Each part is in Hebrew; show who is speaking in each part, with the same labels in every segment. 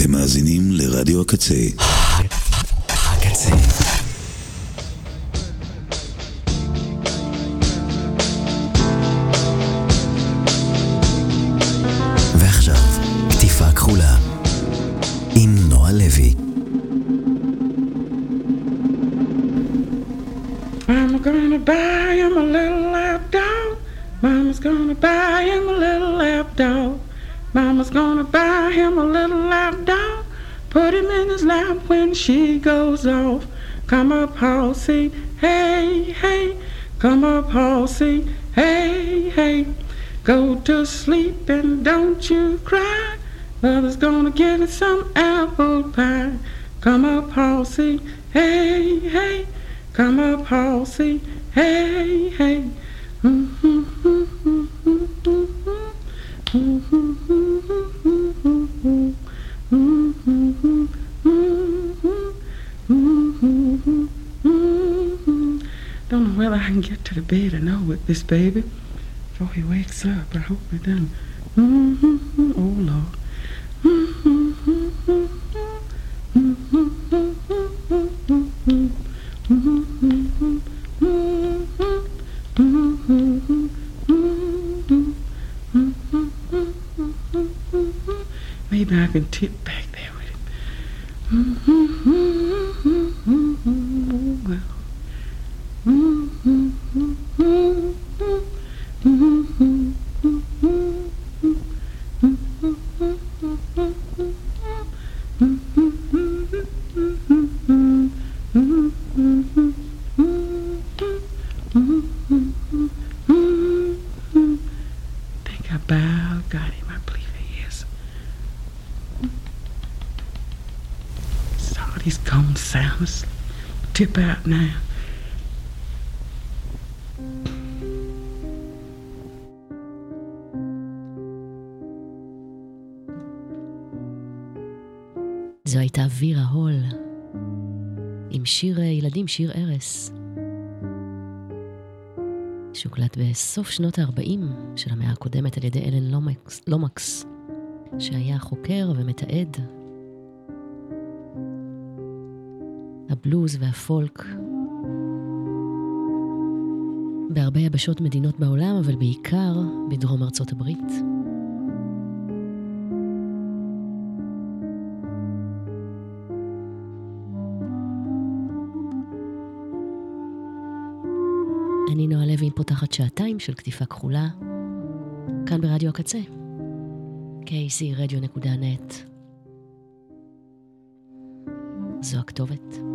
Speaker 1: אתם מאזינים לרדיו הקצה.
Speaker 2: הקצה. ועכשיו, קטיפה כחולה עם נועה לוי.
Speaker 3: Mama gonna buy him a little lap dog. Mama's gonna buy him a little lap dog. Mama's gonna buy him a little lap dog. Put him in his lap when she goes off. Come up, Halsey, hey, hey. Come up, Halsey, hey, hey. Go to sleep and don't you cry. Mother's gonna give you some apple pie. Come up, Halsey, hey, hey. Come up, Halsey, hey, hey. Mm-hmm, mm-hmm, mm-hmm, Don't know whether I can get to the bed or not with this baby before he wakes up. I hope he doesn't. Oh, Lord. Maybe I can tip back there with. Oh, Tip out now.
Speaker 4: זו הייתה וירה הול, עם שיר אה, ילדים, שיר ארס, שהוקלט בסוף שנות ה-40 של המאה הקודמת על ידי אלן לומקס, לומקס, שהיה חוקר ומתעד הבלוז והפולק בהרבה יבשות מדינות בעולם, אבל בעיקר בדרום ארצות הברית. אני נועה לוי פותחת שעתיים של כתיפה כחולה, כאן ברדיו הקצה, kcradio.net. זו הכתובת.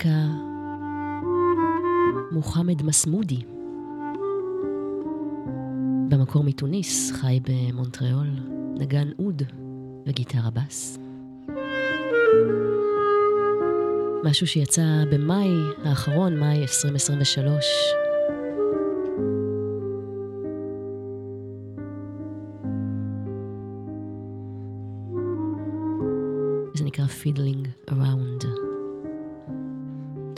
Speaker 4: ברקע מוחמד מסמודי, במקור מתוניס, חי במונטריאול, נגן אוד וגיטרה בס. משהו שיצא במאי האחרון, מאי 2023. זה נקרא Fiddling Around.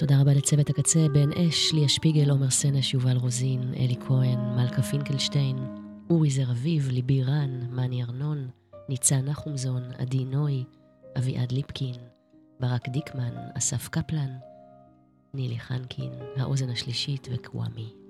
Speaker 4: תודה רבה לצוות הקצה, בן אש, ליה שפיגל, עומר סנש, יובל רוזין, אלי כהן, מלכה פינקלשטיין, אורי זר אביב, ליבי רן, מני ארנון, ניצן נחומזון, עדי נוי, אביעד ליפקין, ברק דיקמן, אסף קפלן, נילי חנקין, האוזן השלישית וקוואמי.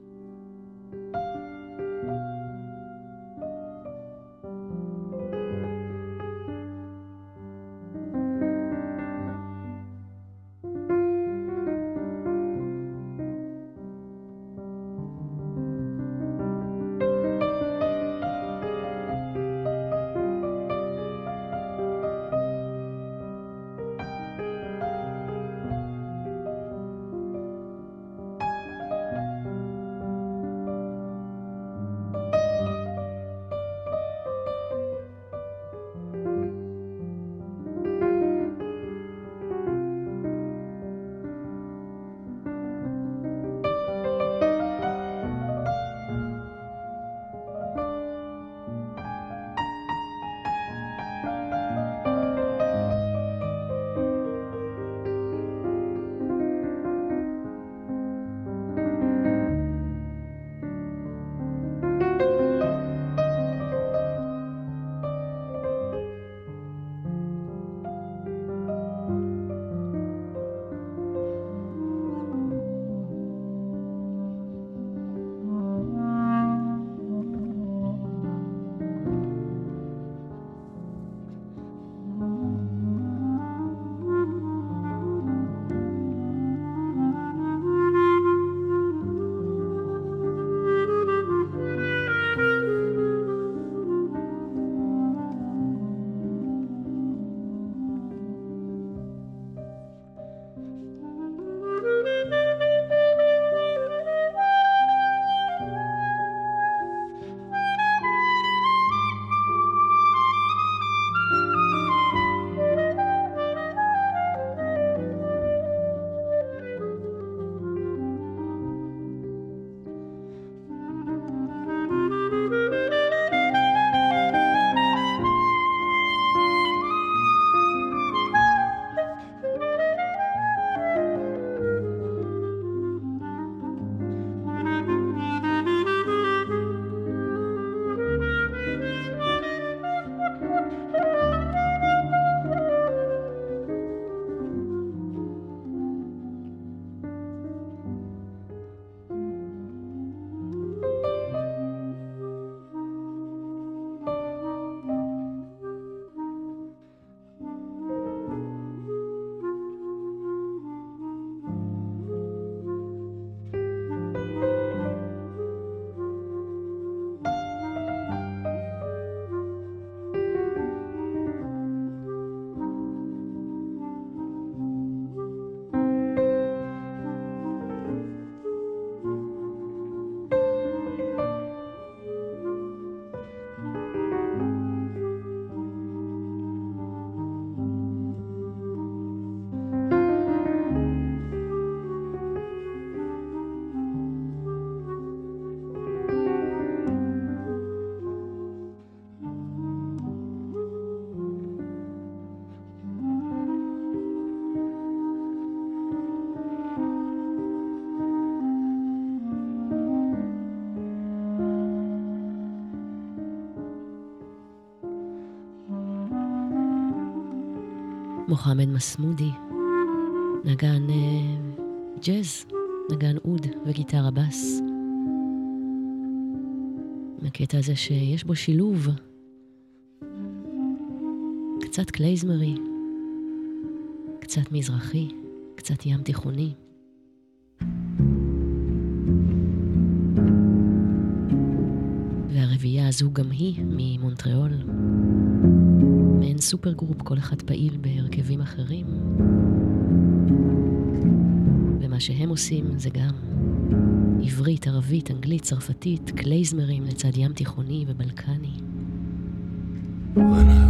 Speaker 5: מוחמד מסמודי, נגן uh, ג'אז, נגן אוד וגיטרה בס. מהקטע הזה שיש בו שילוב קצת קלייזמרי, קצת מזרחי, קצת ים תיכוני. והרביעייה הזו גם היא ממונטריאול. מעין supergroup, כל אחד פעיל בהרכבים אחרים. ומה שהם עושים זה גם עברית, ערבית, אנגלית, צרפתית, קלייזמרים לצד ים תיכוני ובלקני. ואני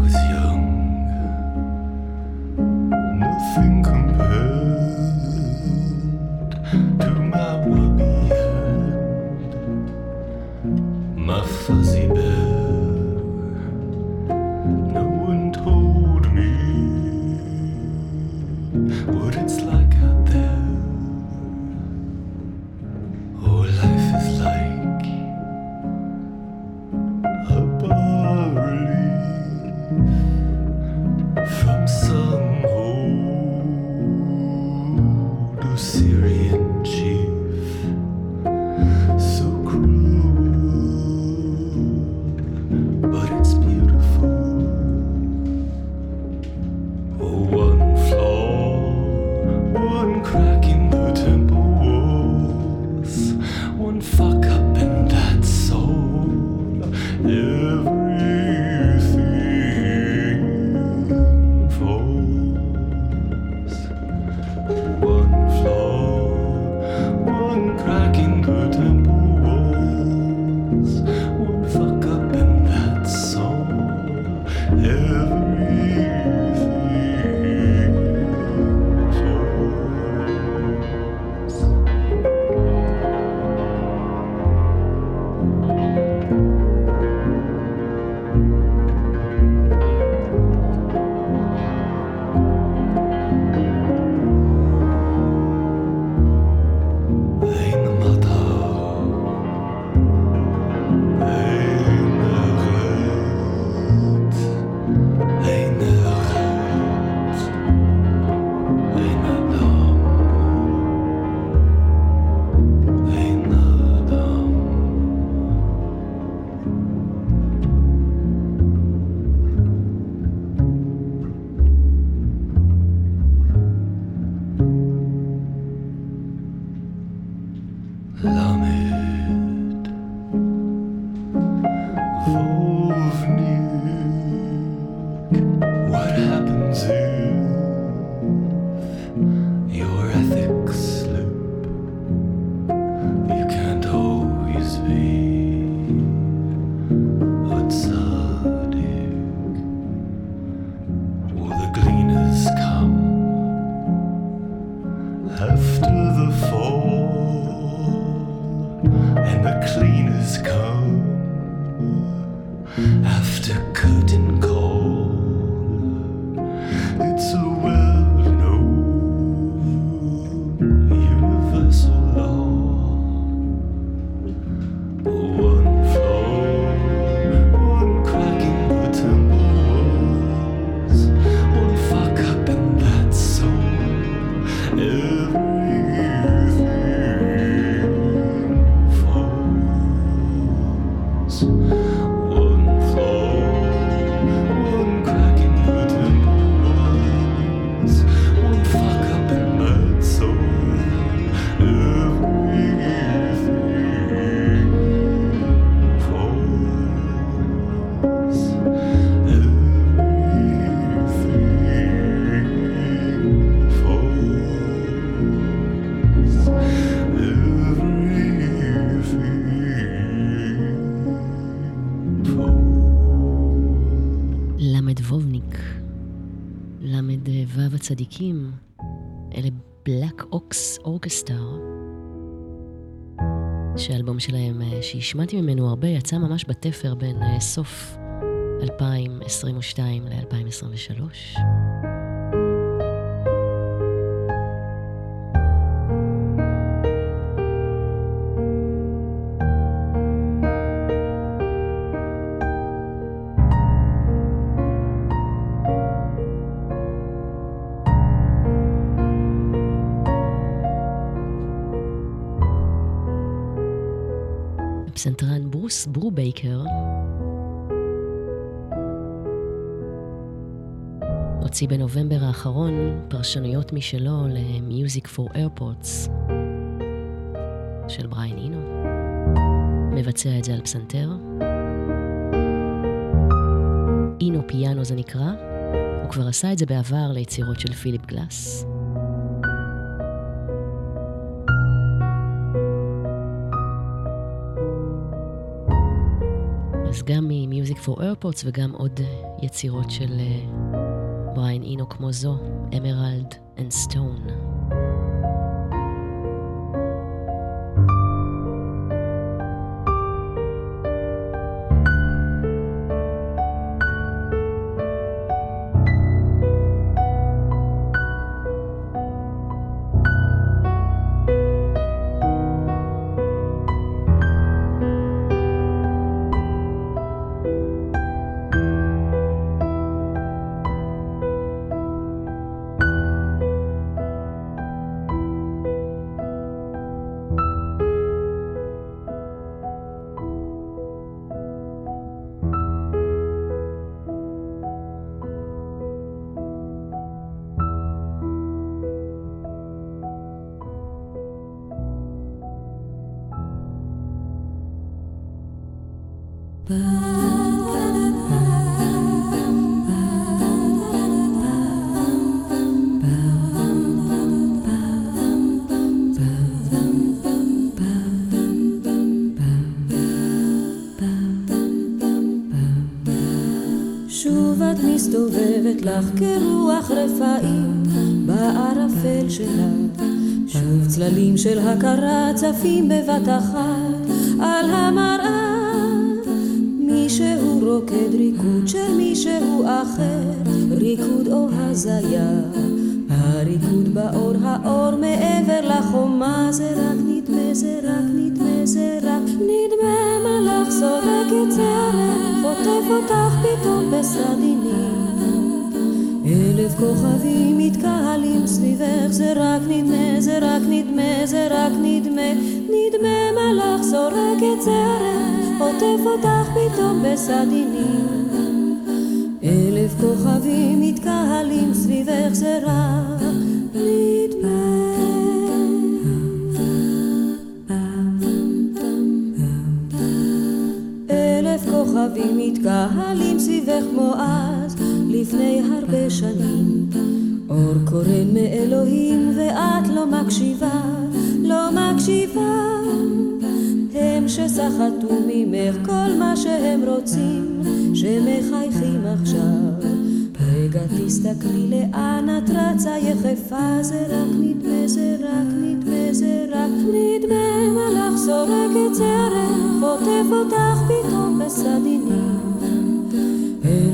Speaker 5: השמעתי ממנו הרבה, יצא ממש בתפר בין אה, סוף 2022 ל-2023.
Speaker 4: הוציא בנובמבר האחרון פרשנויות משלו ל-Music for Airports של בריין אינו. מבצע את זה על פסנתר. אינו פיאנו זה נקרא, הוא כבר עשה את זה בעבר ליצירות של פיליפ גלאס. אז גם מ-Music for Airports וגם עוד יצירות של בריין אינו כמו זו, Emerald and Stone.
Speaker 6: צפים בבת אחת על המראה. מישהו רוקד ריקוד של מישהו אחר, ריקוד או הזיה. הריקוד באור האור מעבר לחומה זה רק נדמה, זה רק נדמה, זה רק נדמה מלאך סורק את שערך, חוטף אותך פתאום בסדינים. אלף כוכבים מתקהלים סביבך, זה רק נדמה, זה רק נדמה, זה רק נדמה, נדמה מלאך סורק את שערך, חוטף אותך פתאום בסדינים. אלף כוכבים מתקהלים סביבך, זה רק נדמה. אלף כוכבים מתקהלים סביבך כמו אז, לפני הרבה שנים. אור קורן מאלוהים ואת לא מקשיבה, לא מקשיבה. הם שסחטו ממך כל מה שהם רוצים, שמחייכים עכשיו. רגע תסתכלי לאן את רצה יחפה, זה רק נדמה, זה רק נדמה, זה רק נדמה, מלאך סורק את שערך, חוטף אותך פתאום בסדינים.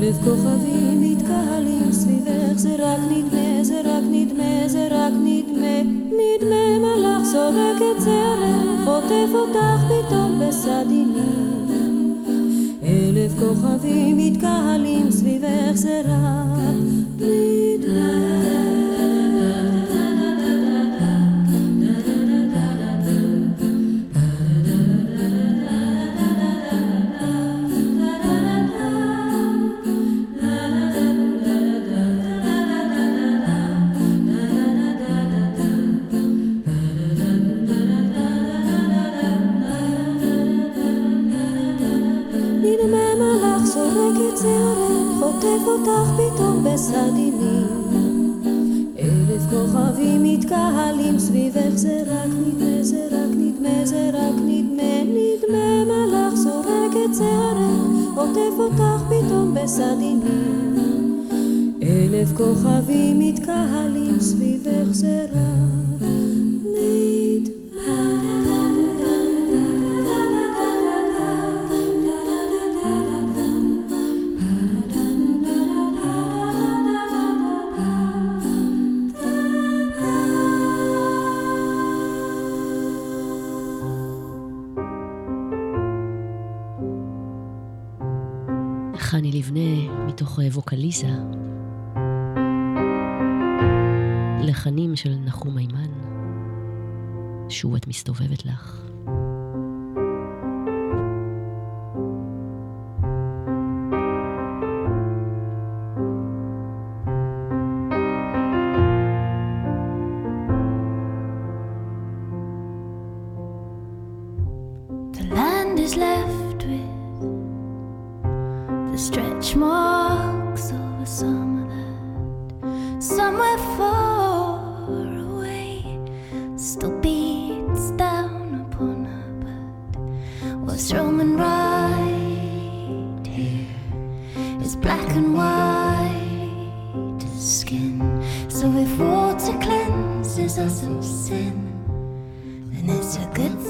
Speaker 6: אלף כוכבים מתקהלים סביבך, זה רק נדמה, זה רק נדמה, זה רק נדמה, נדמה מלאך סורק את שערך, חוטף אותך פתאום בסדינים. אלף כוכבים מתקהלים סביבך, זה רק. נדמה בסדינים. אלף כוכבים מתקהלים סביבך, זה רק נדמה, זה רק נדמה, זה רק נדמה, נדמה מלאך זורק את שערך, חוטף אותך פתאום בסדינים. אלף כוכבים מתקהלים סביבך, זה רק
Speaker 4: מסתובבת לך.
Speaker 7: It's a good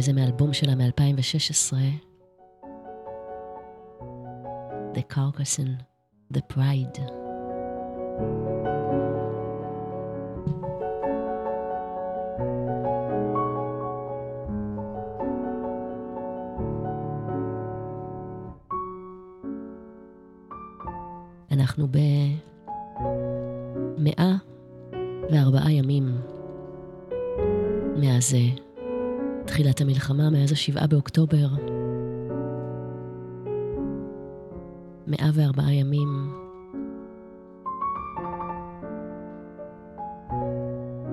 Speaker 4: וזה מאלבום שלה מ-2016, The Carcasson, The Pride. אנחנו במאה וארבעה ימים מאז אה, תחילת המלחמה, מאז השבעה באוקטובר. מאה וארבעה ימים.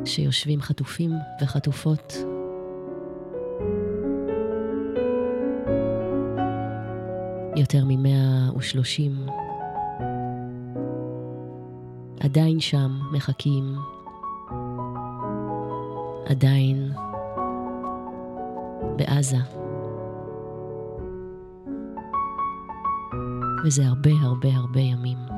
Speaker 4: שיושבים חטופים וחטופות. יותר ממאה ושלושים. עדיין שם מחכים, עדיין בעזה. וזה הרבה הרבה הרבה ימים.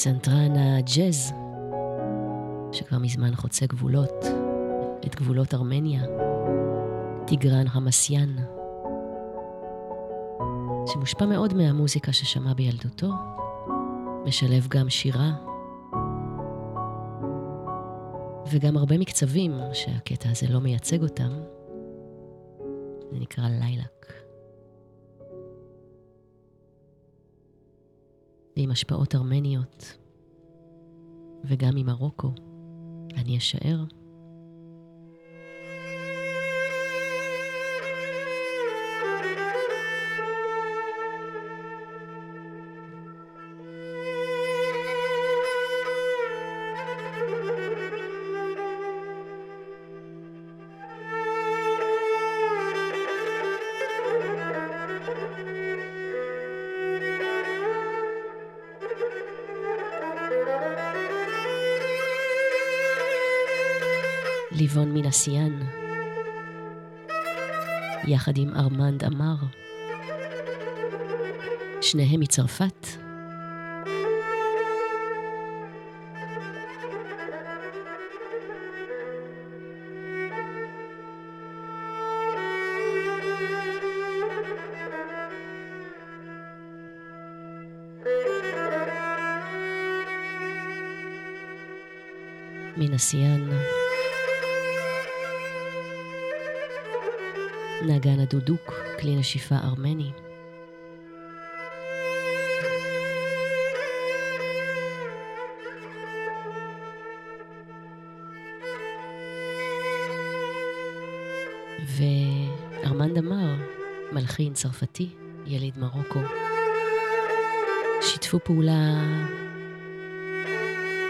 Speaker 4: פסנתרן הג'אז, שכבר מזמן חוצה גבולות, את גבולות ארמניה, טיגרן המסיאן, שמושפע מאוד מהמוזיקה ששמע בילדותו, משלב גם שירה, וגם הרבה מקצבים שהקטע הזה לא מייצג אותם. זה נקרא ליילק. ועם השפעות ארמניות, וגם ממרוקו, אני אשאר. ליבון מנסיאן, יחד עם ארמנד אמר, שניהם מצרפת.
Speaker 8: מנסיין. נגן הדודוק, כלי נשיפה ארמני. וארמנד אמר, מלחין צרפתי, יליד מרוקו. שיתפו פעולה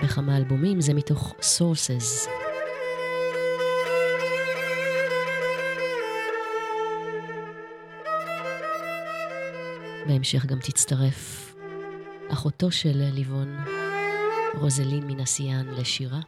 Speaker 8: בכמה אלבומים, זה מתוך Sources. בהמשך גם תצטרף אחותו של ליבון, רוזלין מנסיאן, לשירה.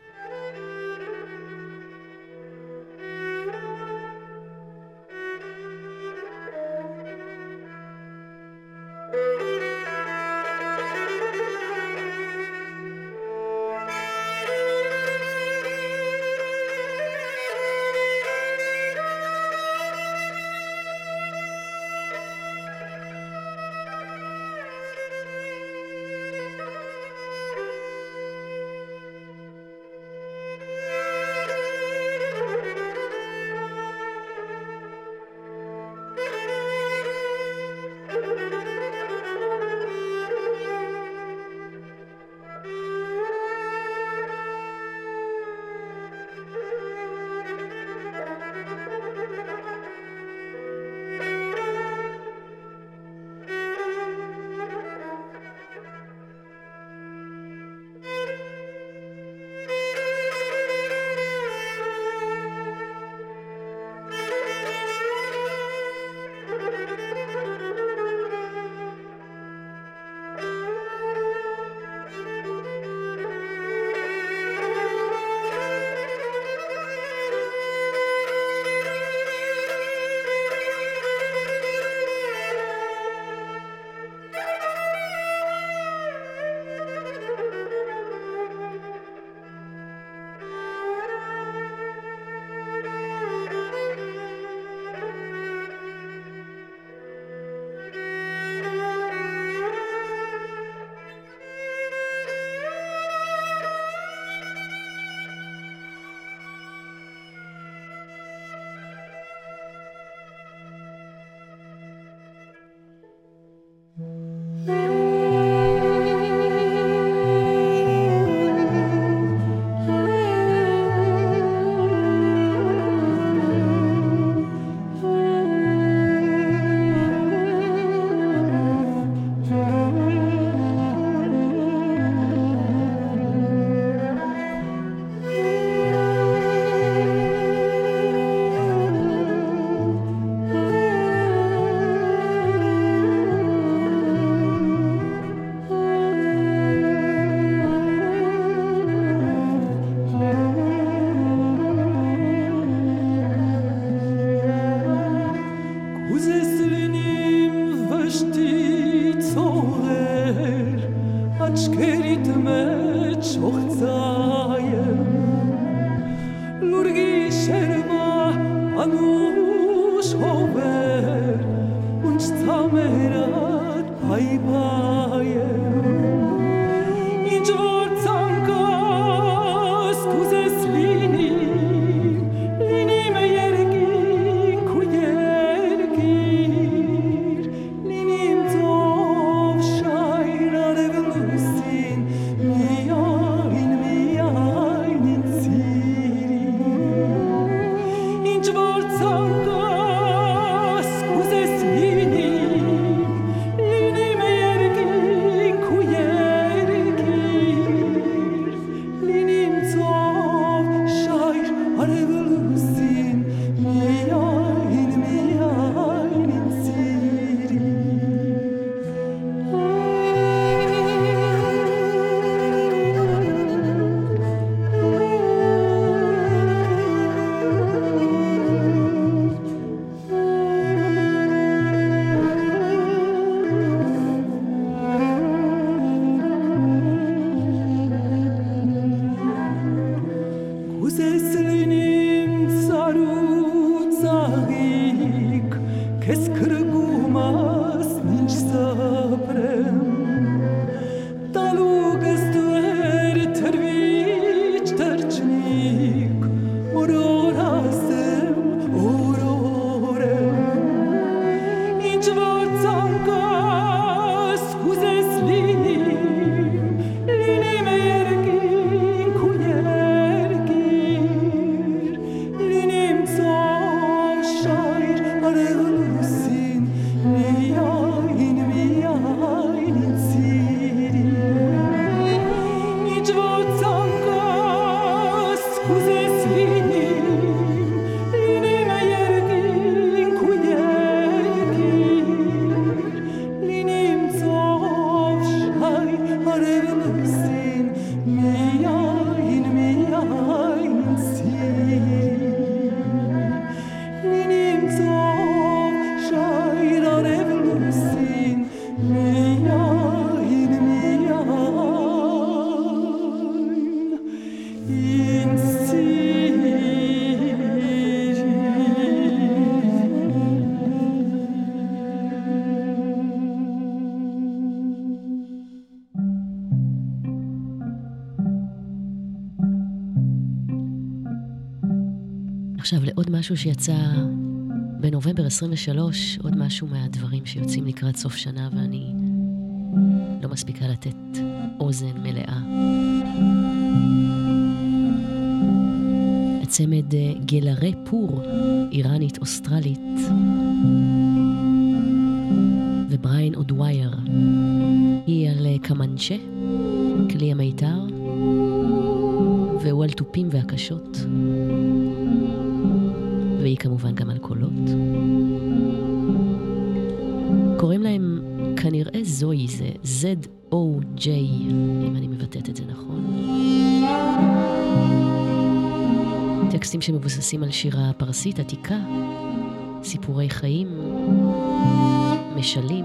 Speaker 4: kes kırguma שיצא בנובמבר 23, עוד משהו מהדברים שיוצאים לקראת סוף שנה ואני לא מספיקה לתת אוזן מלאה. הצמד אה, גלרי פור, איראנית אוסטרלית, ובריין אודווייר. היא על אה, קמנצ'ה, כלי המיתר, והוא על תופים והקשות. Z-O-J, אם אני מבטאת את זה נכון. טקסטים שמבוססים על שירה פרסית עתיקה, סיפורי חיים, משלים.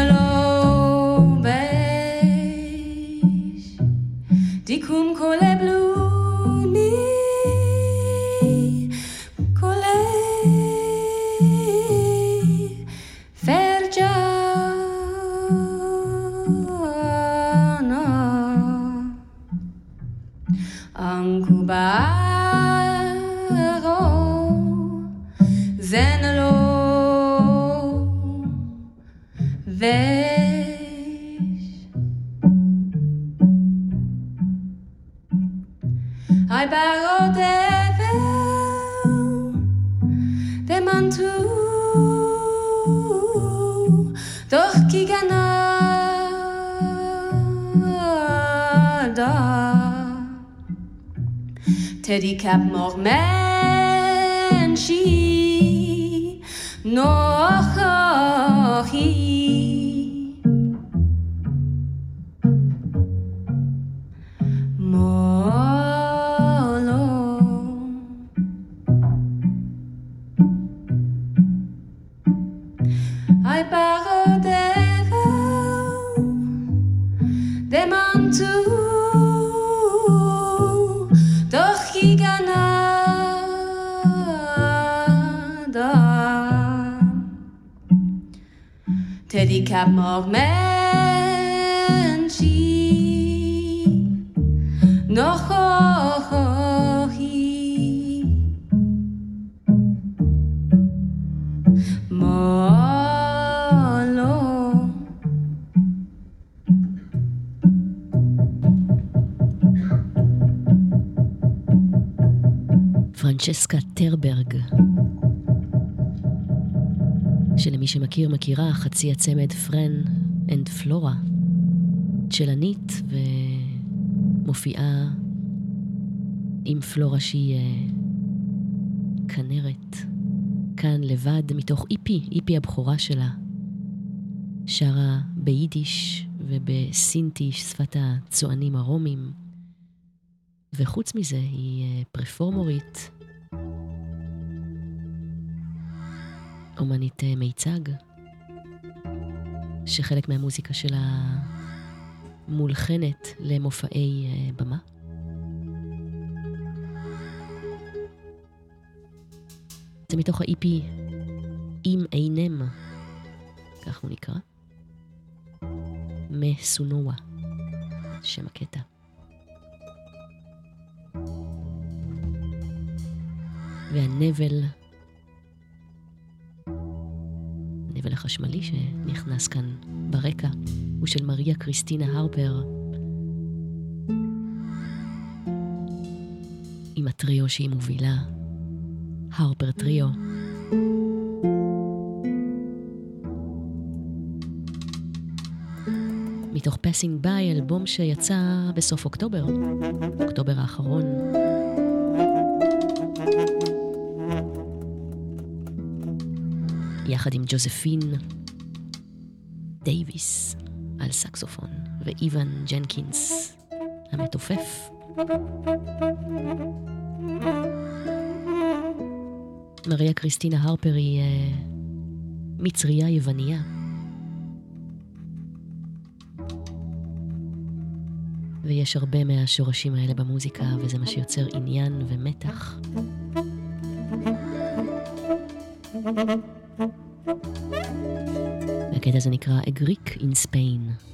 Speaker 9: cap mort mais of męci no ho, ho hi. Molo.
Speaker 4: Francesca Terbi שמכיר מכירה, חצי הצמד Fran and Flora, צ'לנית ומופיעה עם פלורה שהיא אה, כנרת, כאן לבד מתוך EP, EP הבכורה שלה. שרה ביידיש ובסינטי, שפת הצוענים הרומים. וחוץ מזה, היא אה, פרפורמורית, אומנית אה, מיצג, שחלק מהמוזיקה שלה מולחנת למופעי אה, במה. זה מתוך ה-EP אם אינם, כך הוא נקרא, מסונואה, שם הקטע. והנבל, הנבל החשמלי שנכנס כאן ברקע, הוא של מריה קריסטינה הרפר, עם הטריו שהיא מובילה, הרפר טריו. מתוך פסינג ביי, אלבום שיצא בסוף אוקטובר, אוקטובר האחרון. יחד עם ג'וזפין דייוויס על סקסופון, ואיוון ג'נקינס המתופף. מריה קריסטינה הרפר היא uh, מצריה יווניה. ויש הרבה מהשורשים האלה במוזיקה, וזה מה שיוצר עניין ומתח. והקטע הזה נקרא A Greek in Spain.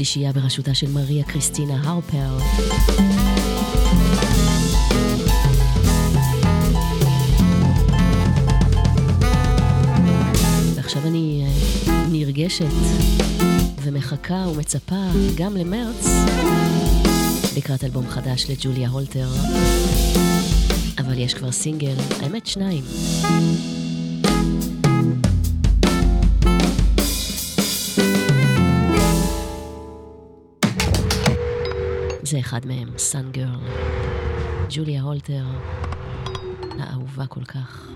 Speaker 4: השלישייה בראשותה של מריה קריסטינה הרפר. ועכשיו אני אה, נרגשת ומחכה ומצפה גם למרץ לקראת אלבום חדש לג'וליה הולטר. אבל יש כבר סינגל, האמת שניים. זה אחד מהם, סאן גרל. ג'וליה הולטר, האהובה כל כך.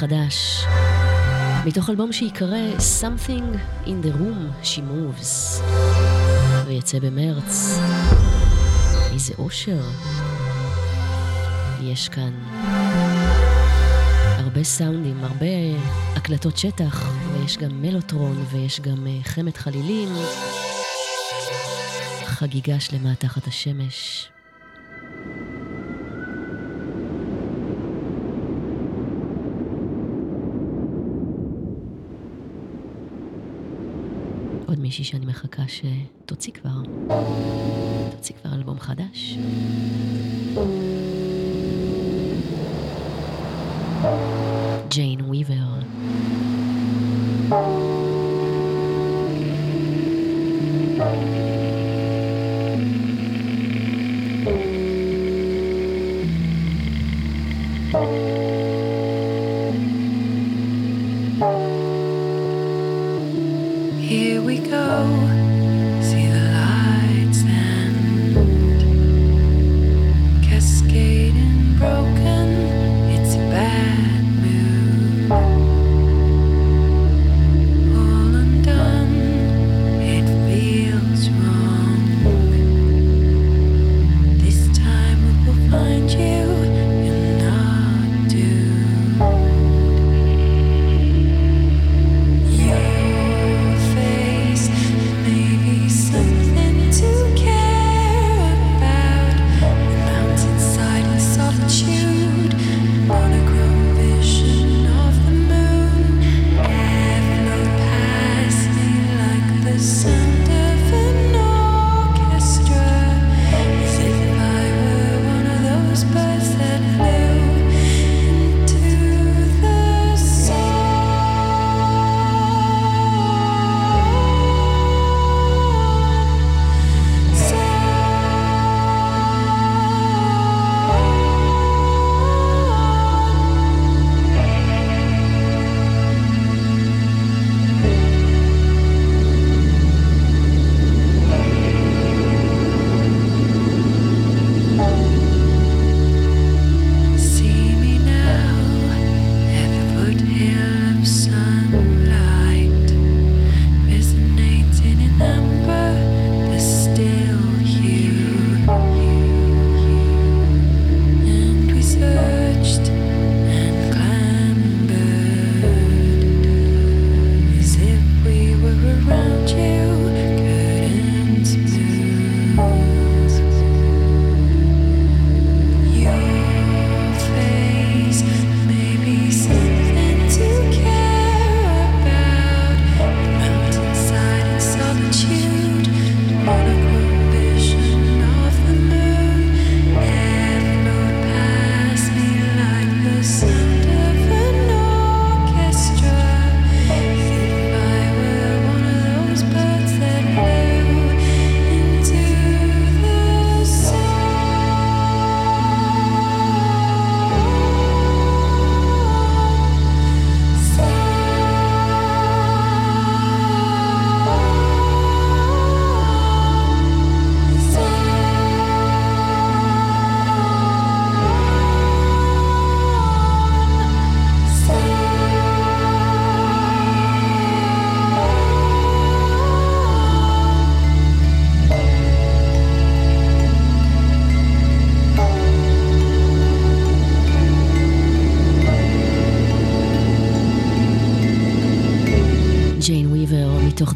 Speaker 4: חדש, מתוך אלבום שיקרא Something in the Room She Moves, ויצא במרץ. איזה אושר יש כאן. הרבה סאונדים, הרבה הקלטות שטח, ויש גם מלוטרון ויש גם אה, חמת חלילים. חגיגה שלמה תחת השמש. עוד מישהי שאני מחכה שתוציא כבר. תוציא כבר אלבום חדש. ג'יין וויבר.
Speaker 10: Here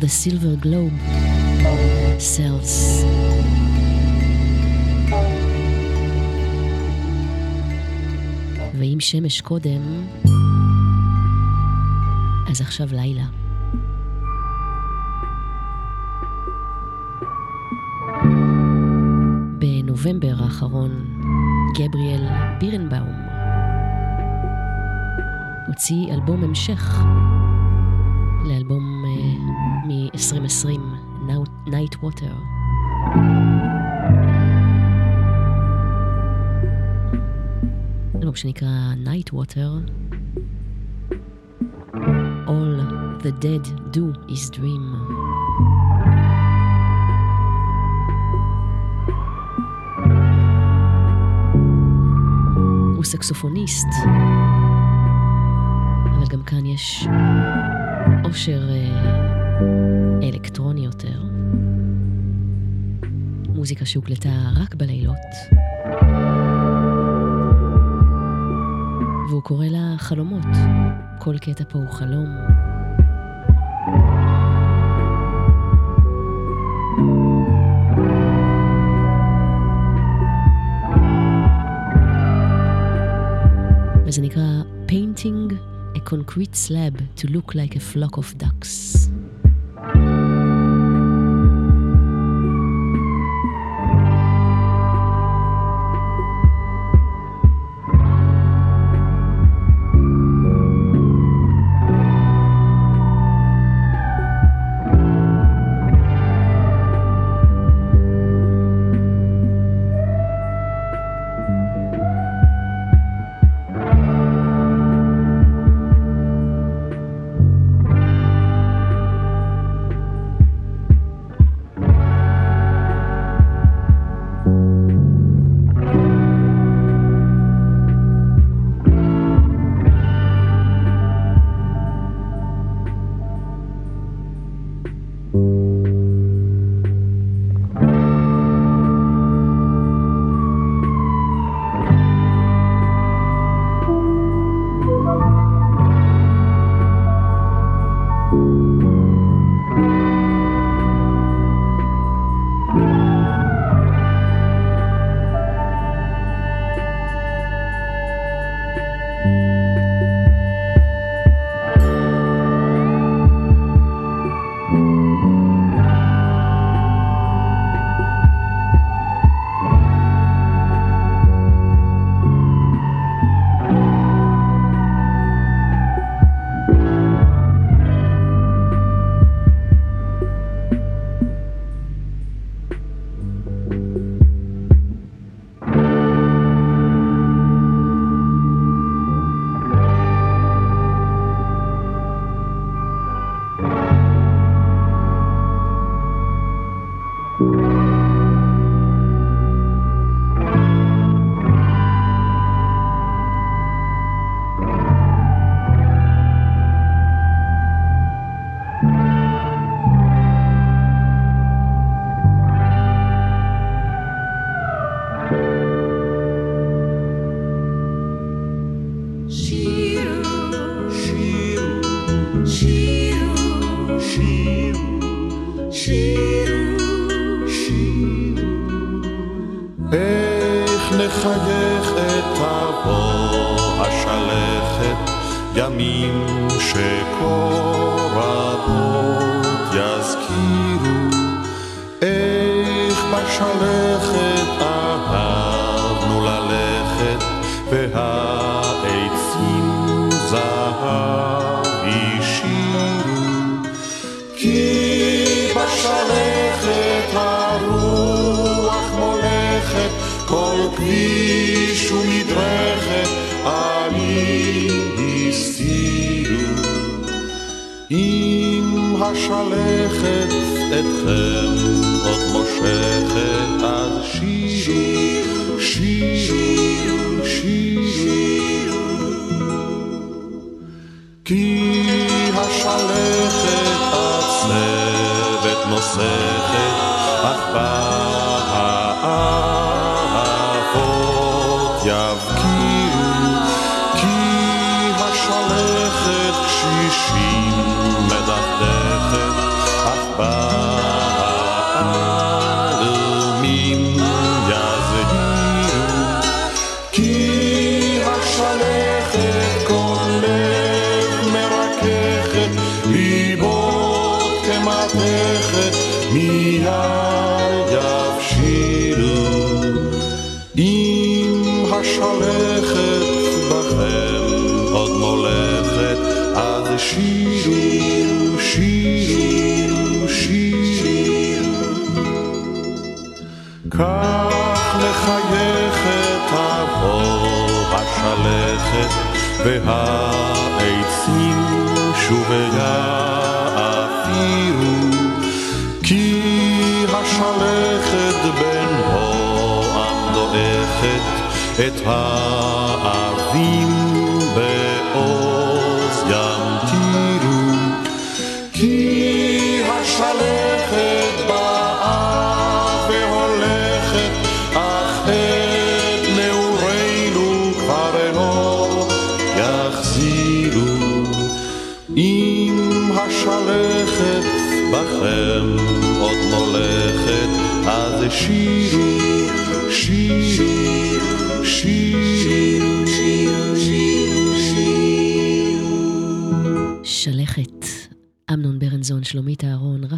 Speaker 10: The
Speaker 4: Silver Globe, Cells. ואם שמש קודם, אז עכשיו לילה. בנובמבר האחרון, גבריאל בירנבאום הוציא אלבום המשך לאלבום מ-2020, Night Water. אלבום שנקרא Night Water. All the dead do is dream. הוא סקסופוניסט, אבל גם כאן יש עושר אה, אלקטרוני יותר. מוזיקה שהוקלטה רק בלילות. והוא קורא לה חלומות. כל קטע פה הוא חלום. וזה נקרא Painting a concrete slab to look like a flock of ducks.
Speaker 11: אתכם עוד מושכת אז שירו, שירו, שירו כי השלכת הצוות נוסכת אך באהבות מתפתחת, והעצים שוב יעפירו, כי השלכת בין הועם דועכת את
Speaker 4: העבים בין...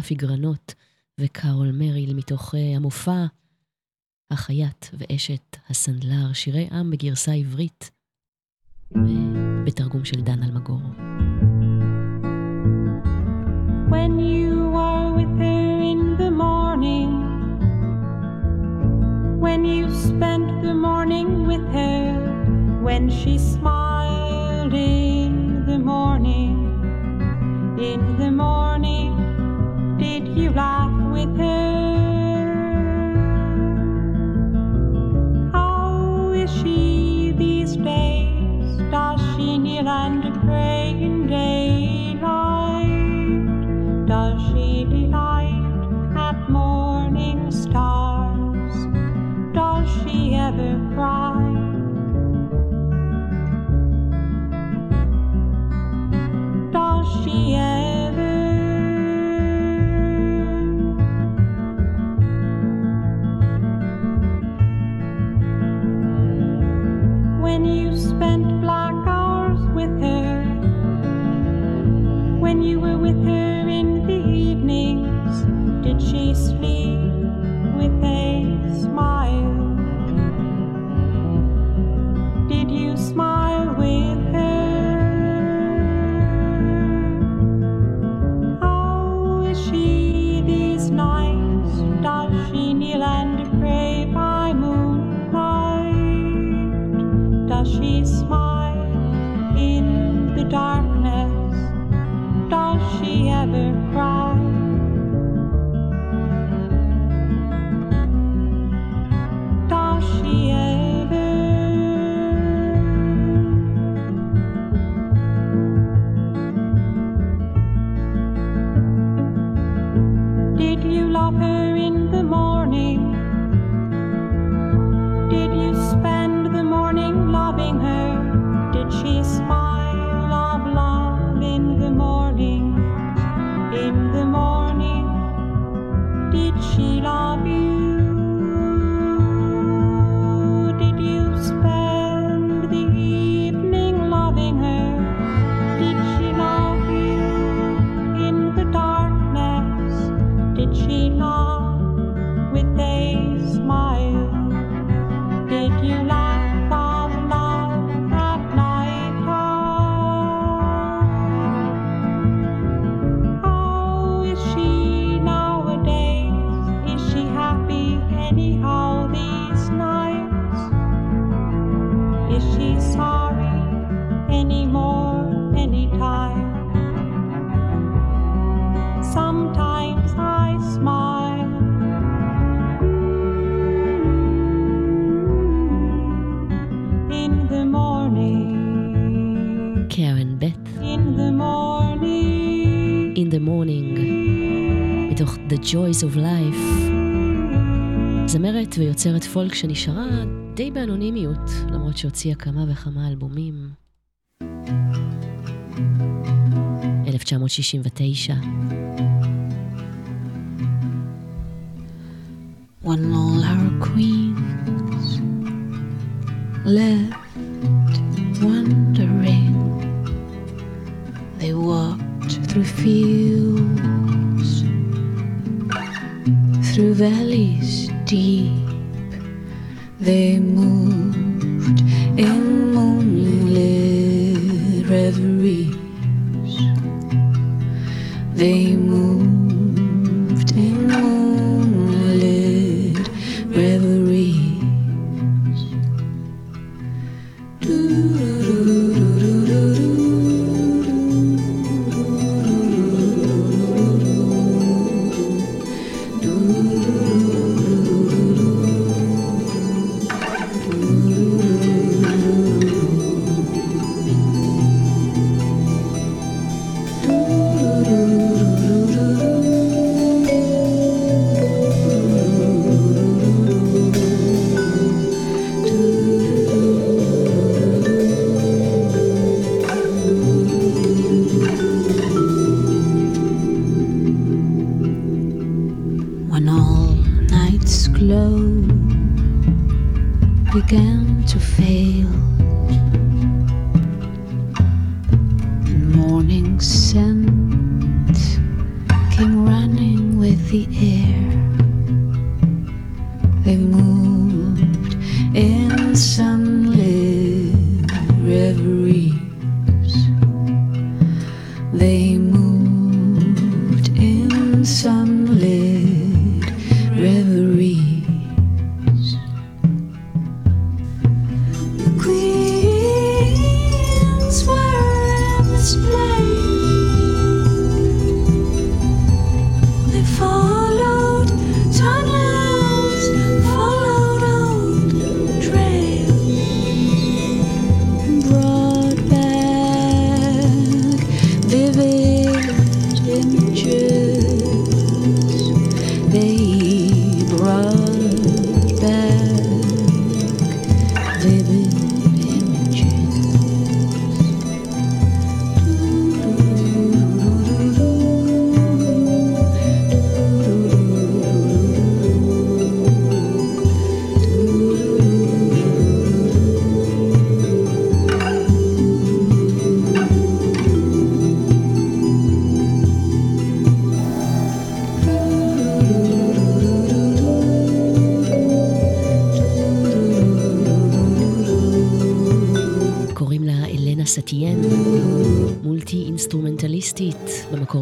Speaker 4: רפי גרנות וקארול מריל מתוך המופע החייט ואשת הסנדלר, שירי עם בגרסה עברית, בתרגום של דן אלמגור.
Speaker 12: When you are with her in the morning, when you spent the morning with her, when she smiled in the morning, in the morning. Did you laugh with her? How is she these days? Does she kneel and pray in daylight? Does she delight at morning?
Speaker 4: Days of Life. זמרת ויוצרת פולק שנשארה די באנונימיות, למרות שהוציאה כמה וכמה אלבומים. 1969.
Speaker 13: When all our queens left one valleys deep, they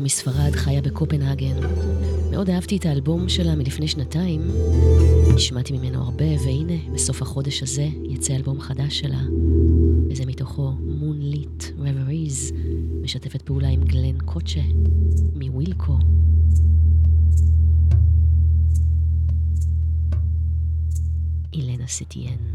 Speaker 14: מספרד, חיה בקופנהגן. מאוד אהבתי את האלבום שלה מלפני שנתיים, נשמעתי ממנו הרבה, והנה, בסוף החודש הזה יצא אלבום חדש שלה, וזה מתוכו Moonlit Reveries, משתפת פעולה עם גלן קוצ'ה מווילקו. אילנה סטיאן.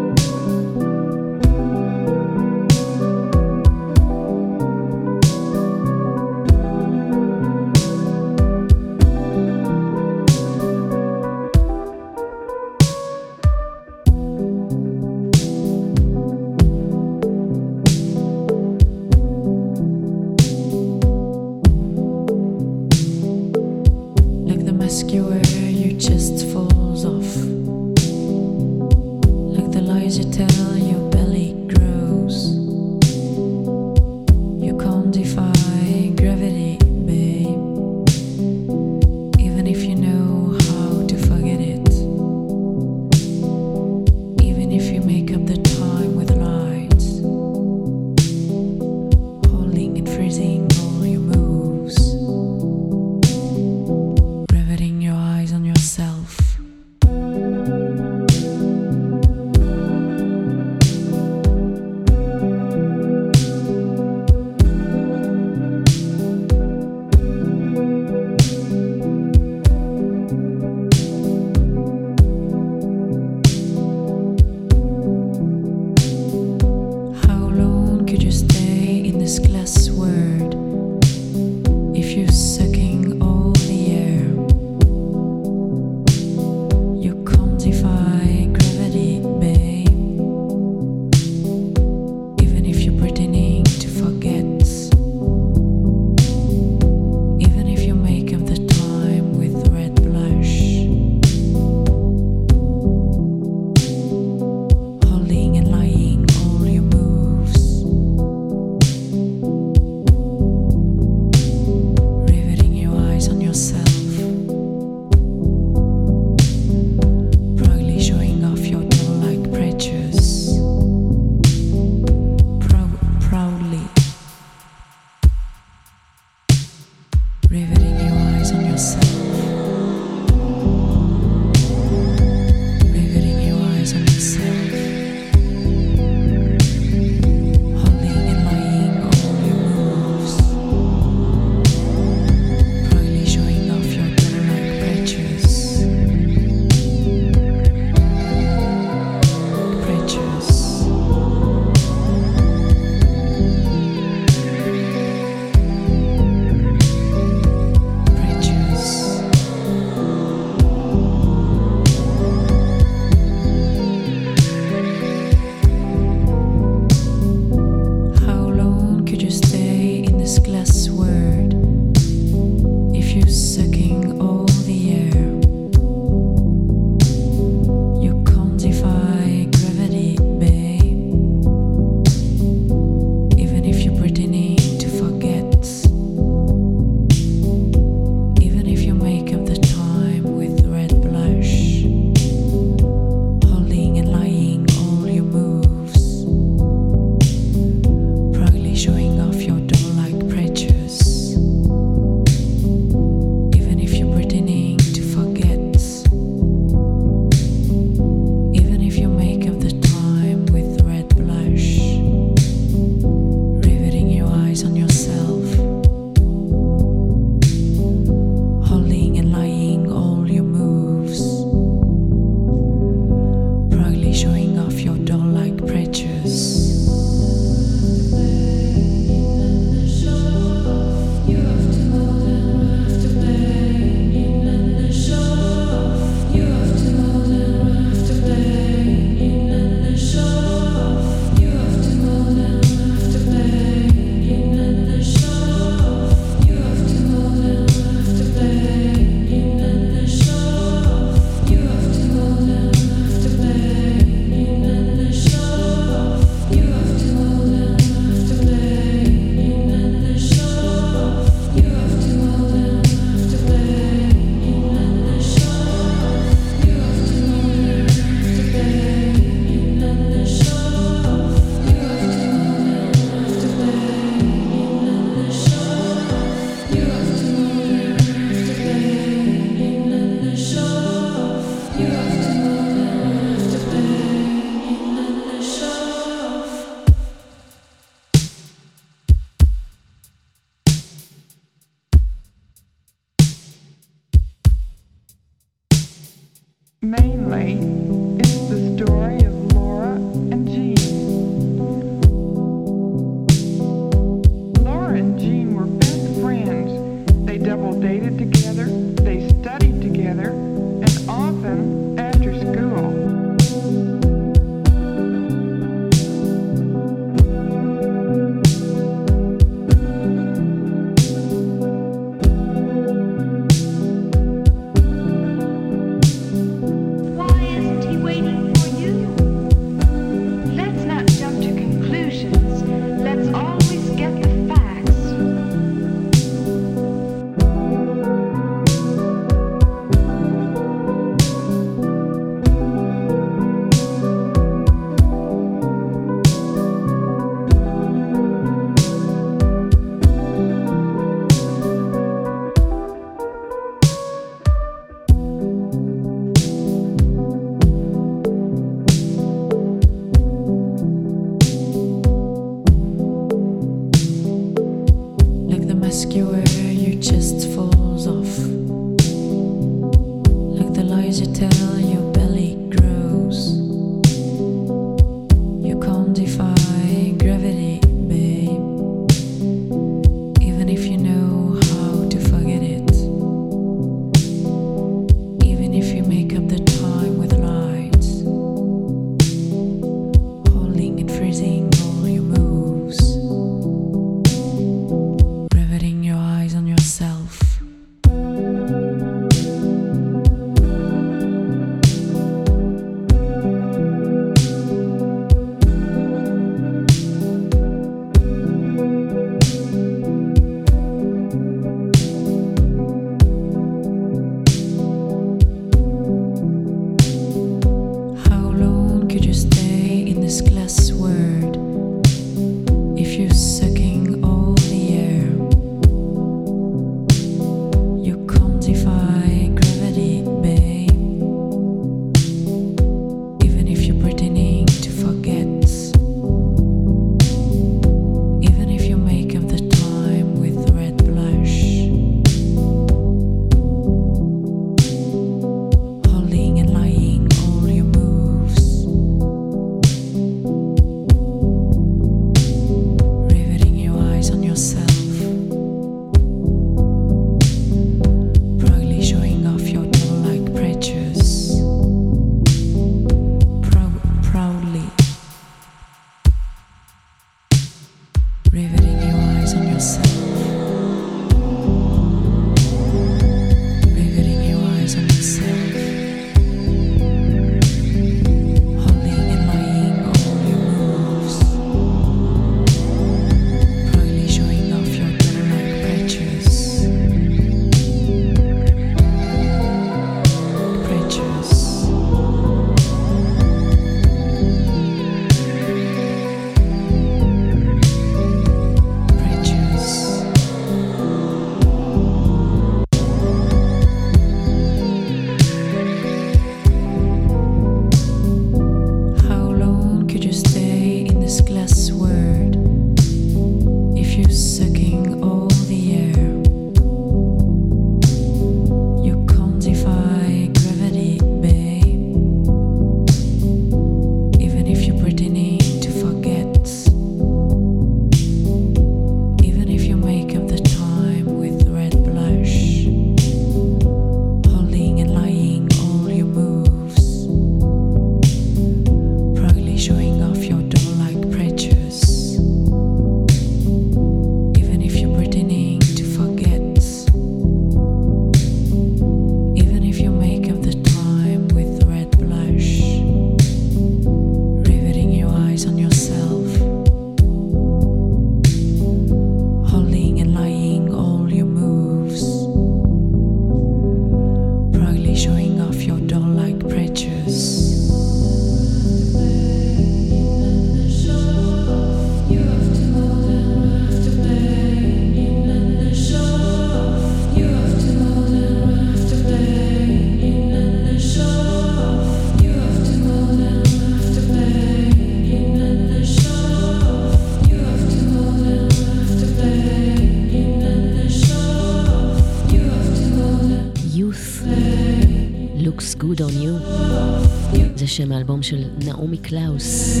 Speaker 4: שם האלבום של נעמי קלאוס,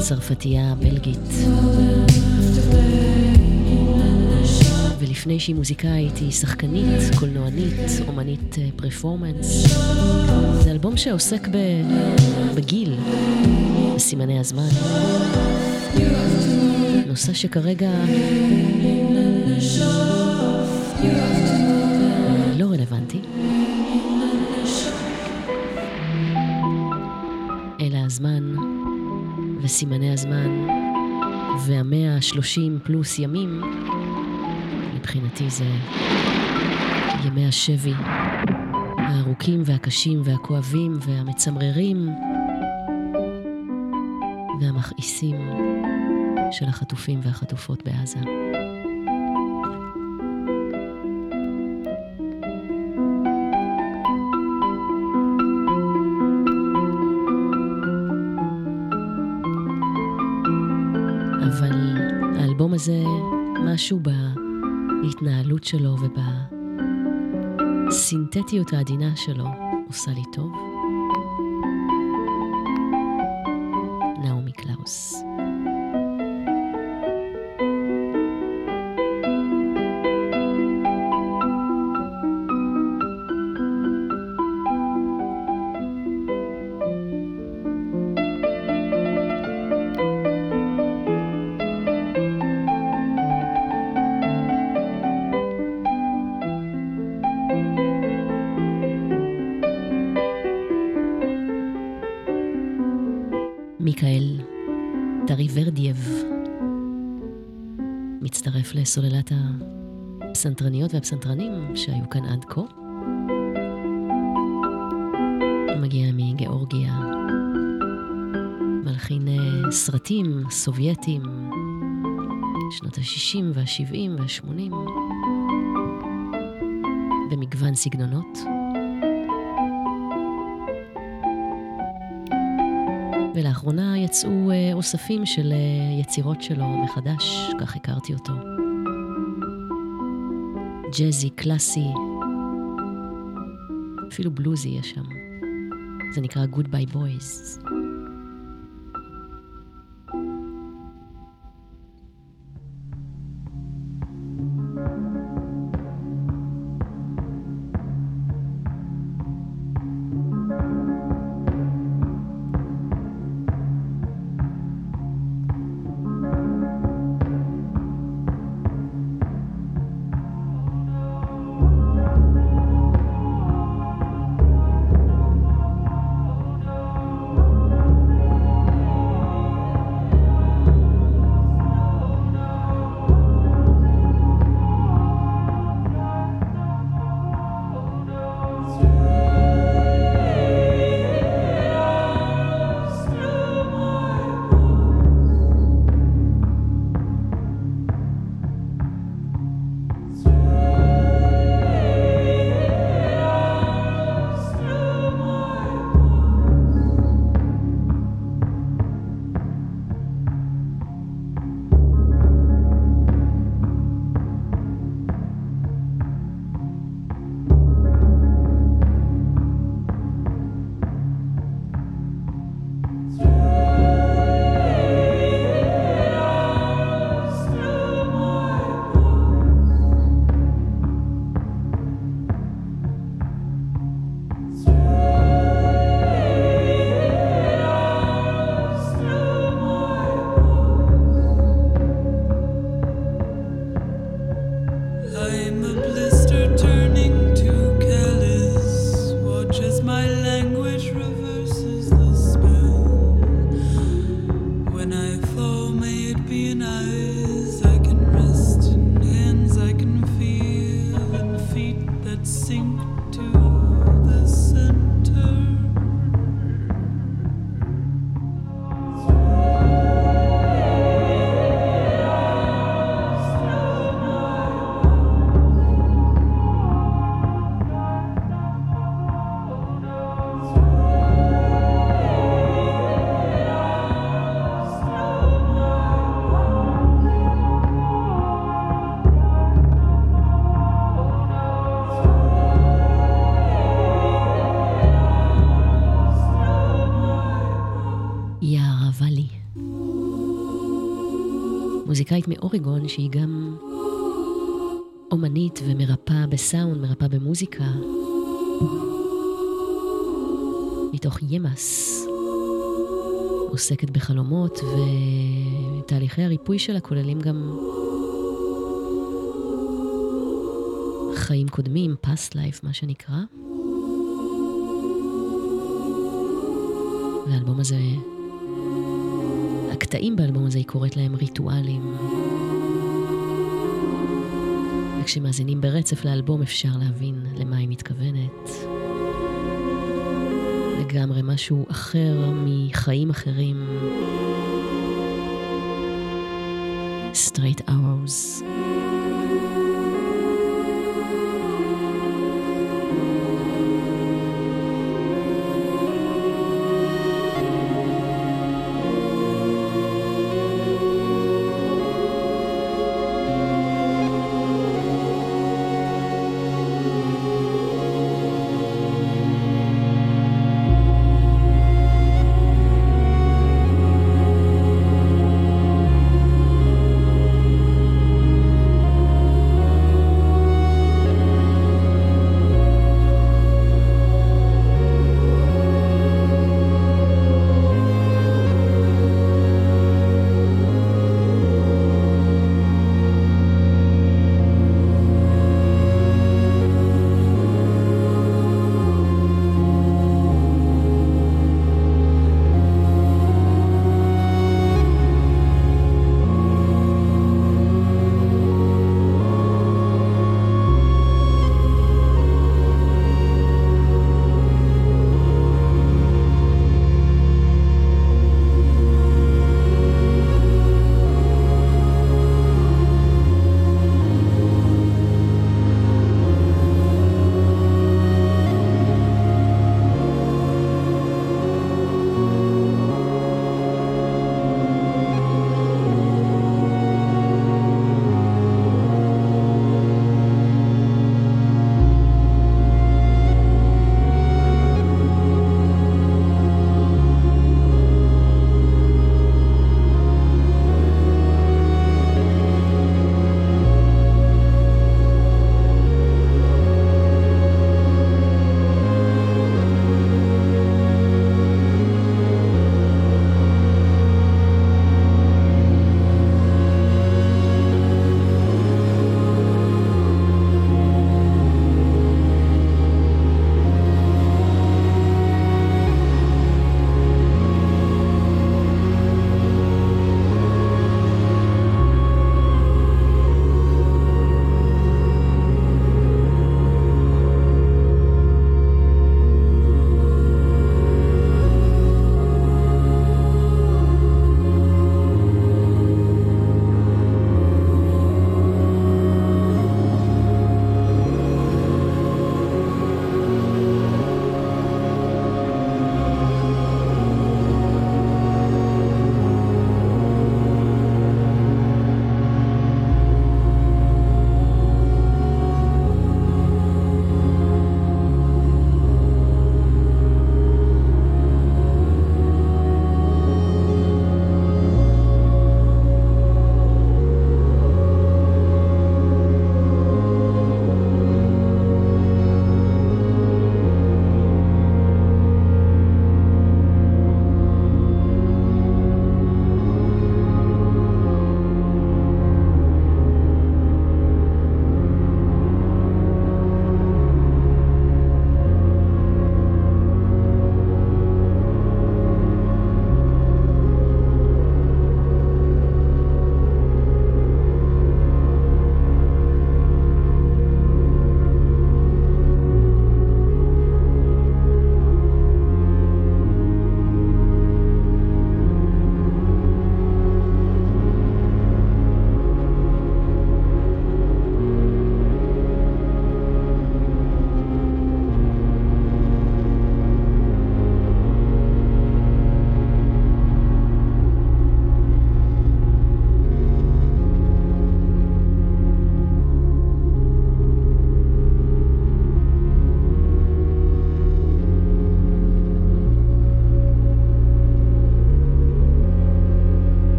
Speaker 4: צרפתייה בלגית. ולפני שהיא מוזיקאית היא שחקנית, קולנוענית, אומנית אה, פרפורמנס. זה אלבום שעוסק ב... בגיל, בסימני הזמן. נושא שכרגע וסימני הזמן והמאה השלושים פלוס ימים, מבחינתי זה ימי השבי הארוכים והקשים והכואבים והמצמררים והמכעיסים של החטופים והחטופות בעזה. ובסינתטיות העדינה שלו עושה לי טוב. לסוללת הפסנתרניות והפסנתרנים שהיו כאן עד כה. מגיע מגיאורגיה, מלחין אה, סרטים סובייטים, שנות ה-60 וה-70 וה-80, במגוון סגנונות. ולאחרונה יצאו אה, אוספים של אה, יצירות שלו מחדש, כך הכרתי אותו. ג'אזי, קלאסי, אפילו בלוזי יש שם. זה נקרא Good Bye Boys. מוזיקאית מאורגון שהיא גם אומנית ומרפאה בסאונד, מרפאה במוזיקה. מתוך ימאס. עוסקת בחלומות, ותהליכי הריפוי שלה כוללים גם חיים קודמים, past life, מה שנקרא. והאלבום הזה, הקטעים באלבום הזה, היא קוראת להם ריטואלים. וכשמאזינים ברצף לאלבום אפשר להבין למה היא מתכוונת. לגמרי משהו אחר מחיים אחרים. Straight hours.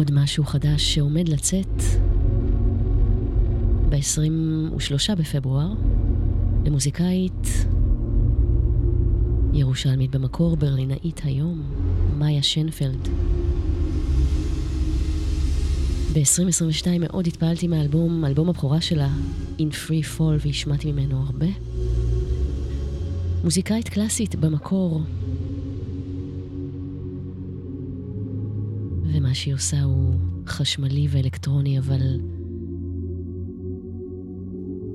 Speaker 15: עוד משהו חדש שעומד לצאת ב-23 בפברואר למוזיקאית ירושלמית במקור, ברלינאית היום, מאיה שנפלד. ב-2022 מאוד התפעלתי מהאלבום, אלבום הבכורה שלה, In Free Fall, והשמעתי ממנו הרבה. מוזיקאית קלאסית במקור, ומה שהיא עושה הוא חשמלי ואלקטרוני, אבל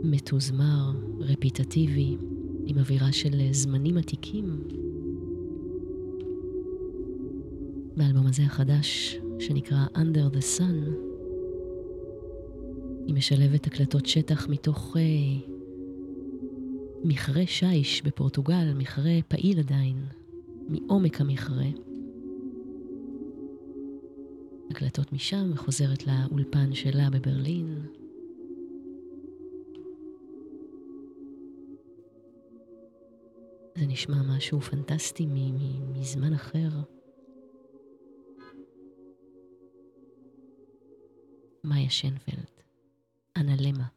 Speaker 15: מתוזמר, רפיטטיבי, עם אווירה של זמנים עתיקים. באלבום הזה החדש, שנקרא Under the Sun, היא משלבת הקלטות שטח מתוך uh, מכרה שיש בפורטוגל, מכרה פעיל עדיין, מעומק המכרה. הקלטות משם וחוזרת לאולפן שלה בברלין. זה נשמע משהו פנטסטי מזמן אחר. מאיה שנפלד, אנלמה.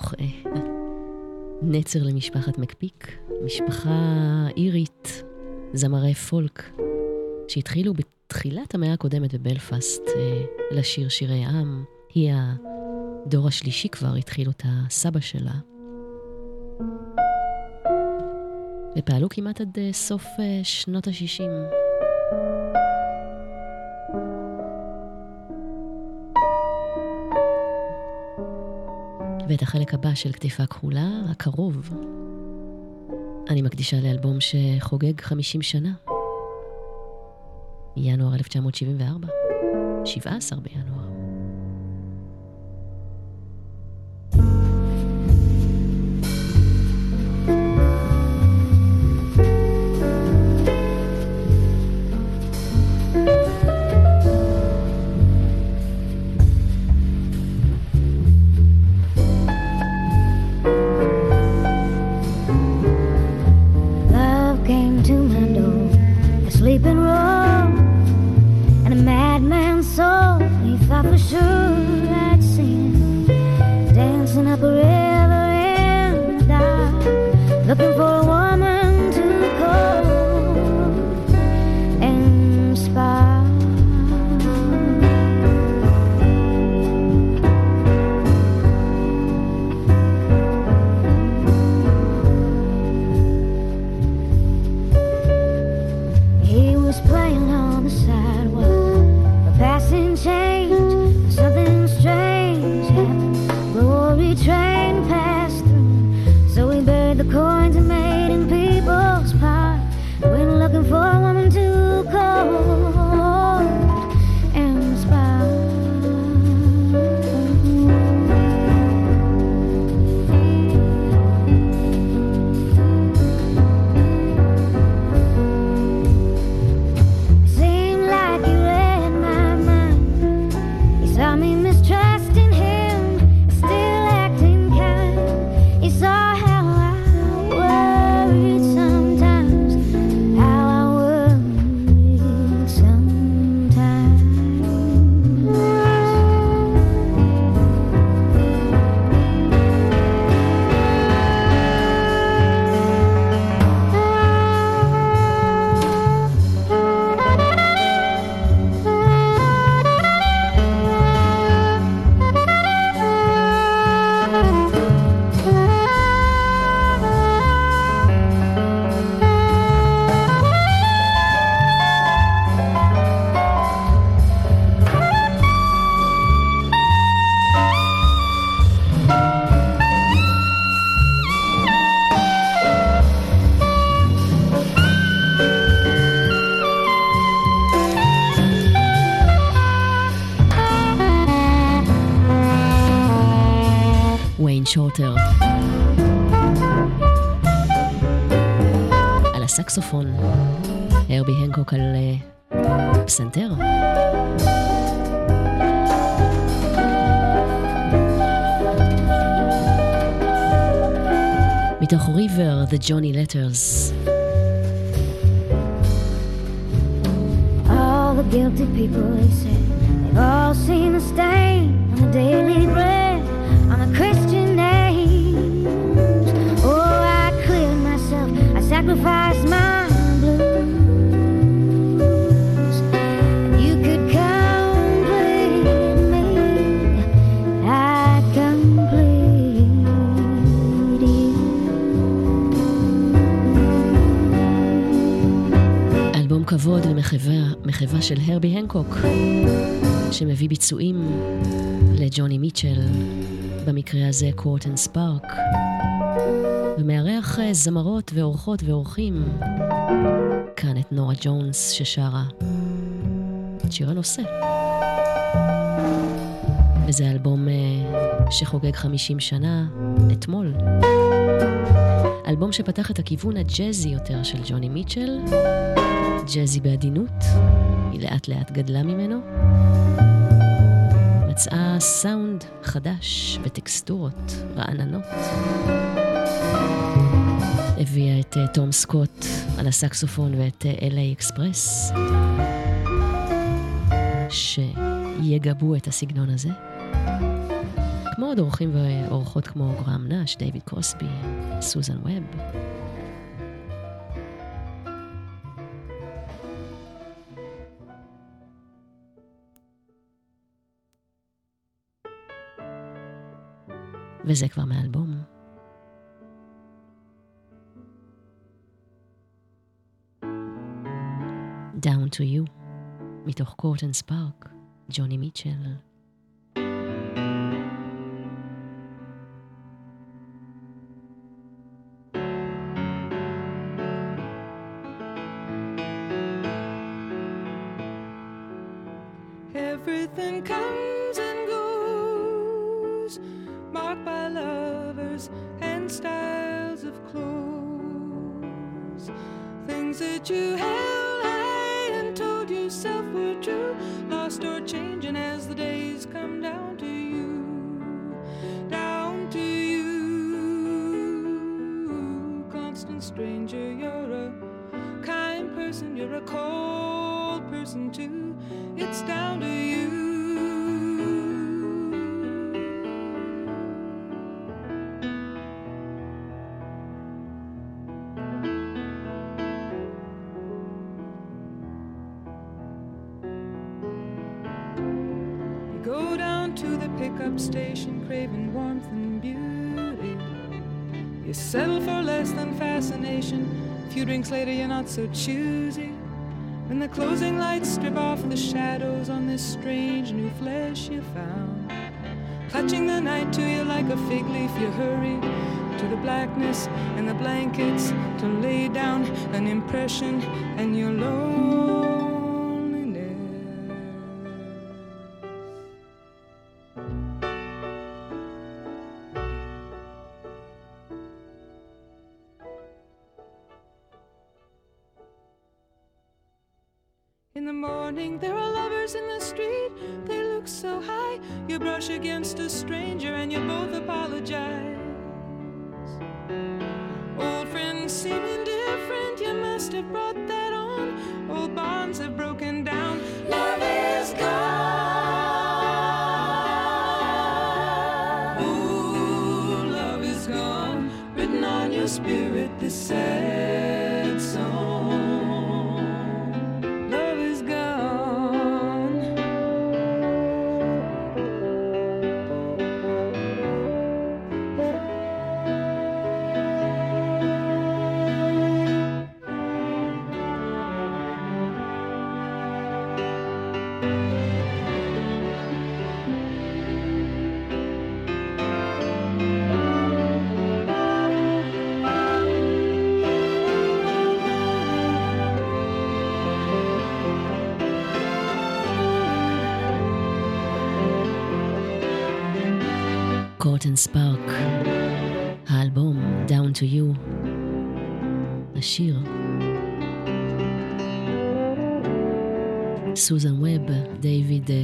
Speaker 15: מתוך uh, נצר למשפחת מקפיק, משפחה אירית, זמרי פולק, שהתחילו בתחילת המאה הקודמת בבלפאסט uh, לשיר שירי עם. היא הדור השלישי כבר, התחיל אותה סבא שלה. ופעלו כמעט עד uh, סוף שנות ה-60. ואת החלק הבא של כתיפה כחולה, הקרוב, אני מקדישה לאלבום שחוגג 50 שנה. ינואר 1974, 17 בינואר.
Speaker 4: Matters. של הרבי הנקוק, שמביא ביצועים לג'וני מיטשל, במקרה הזה קורטן ספארק, ומארח אה, זמרות ואורחות ואורחים, כאן את נורה ג'ונס ששרה את שיר הנושא. וזה אלבום אה, שחוגג 50 שנה אתמול. אלבום שפתח את הכיוון הג'אזי יותר של ג'וני מיטשל, ג'אזי בעדינות. היא לאט לאט גדלה ממנו. מצאה סאונד חדש בטקסטורות רעננות. הביאה את אה, תום סקוט על הסקסופון ואת אה, LA אקספרס, שיגבו את הסגנון הזה. כמו עוד אורחים ואורחות כמו גרם נאש, דייוויד קרוסבי, סוזן ווב. וזה כבר מאלבום. Down to You, מתוך קורטן ספארק, ג'וני מיטשל.
Speaker 10: So choosy. When the closing lights strip off the shadows on this strange new flesh you found. Clutching the night to you like a fig leaf, you hurry to the blackness and the blankets to lay down an impression and you're loneliness.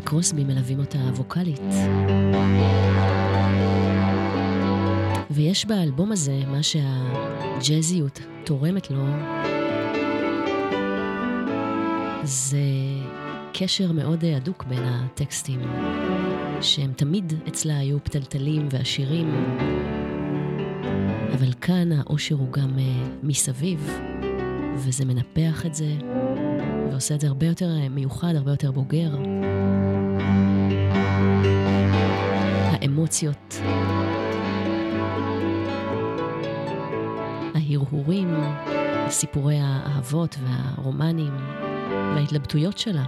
Speaker 4: קרוסבי מלווים אותה ווקאלית. ויש באלבום הזה מה שהג'אזיות תורמת לו, זה קשר מאוד הדוק בין הטקסטים, שהם תמיד אצלה היו פתלתלים ועשירים, אבל כאן האושר הוא גם אה, מסביב, וזה מנפח את זה, ועושה את זה הרבה יותר אה, מיוחד, הרבה יותר בוגר. האמוציות, ההרהורים, סיפורי האהבות והרומנים וההתלבטויות שלה.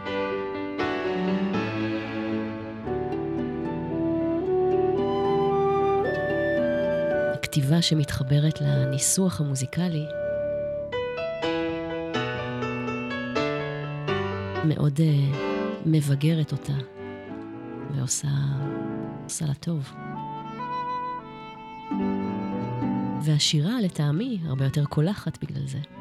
Speaker 4: כתיבה שמתחברת לניסוח המוזיקלי מאוד uh, מבגרת אותה ועושה עושה לה טוב. והשירה, לטעמי, הרבה יותר קולחת בגלל זה.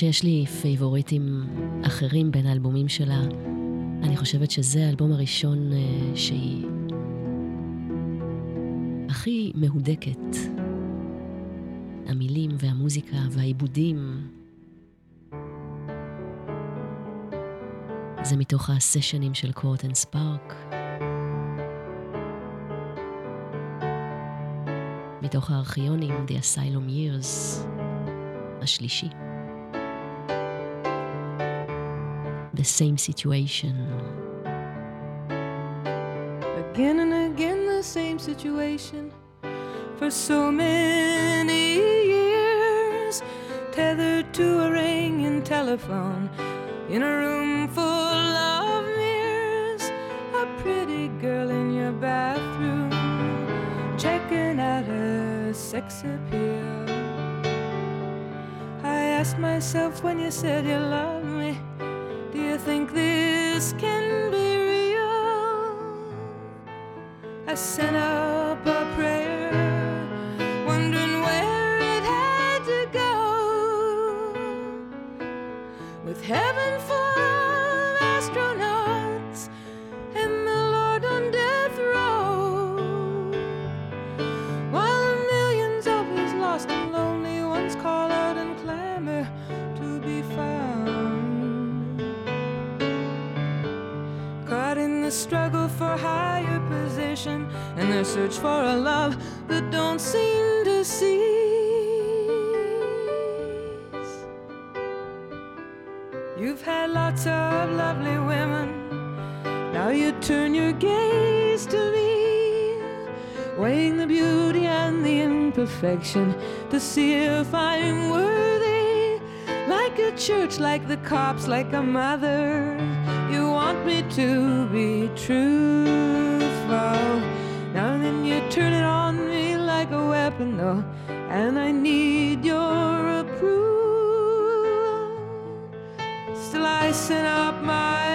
Speaker 4: שיש לי פייבוריטים אחרים בין האלבומים שלה, אני חושבת שזה האלבום הראשון אה, שהיא הכי מהודקת. המילים והמוזיקה והעיבודים. זה מתוך הסשנים של קורטן ספארק. מתוך הארכיונים The Asylum Years השלישי. The same situation.
Speaker 10: Again and again, the same situation. For so many years, tethered to a ringing telephone in a room full of mirrors. A pretty girl in your bathroom, checking out her sex appeal. I asked myself when you said you love A church, like the cops, like a mother. You want me to be truthful. Now then you turn it on me like a weapon, though, and I need your approval. Send up my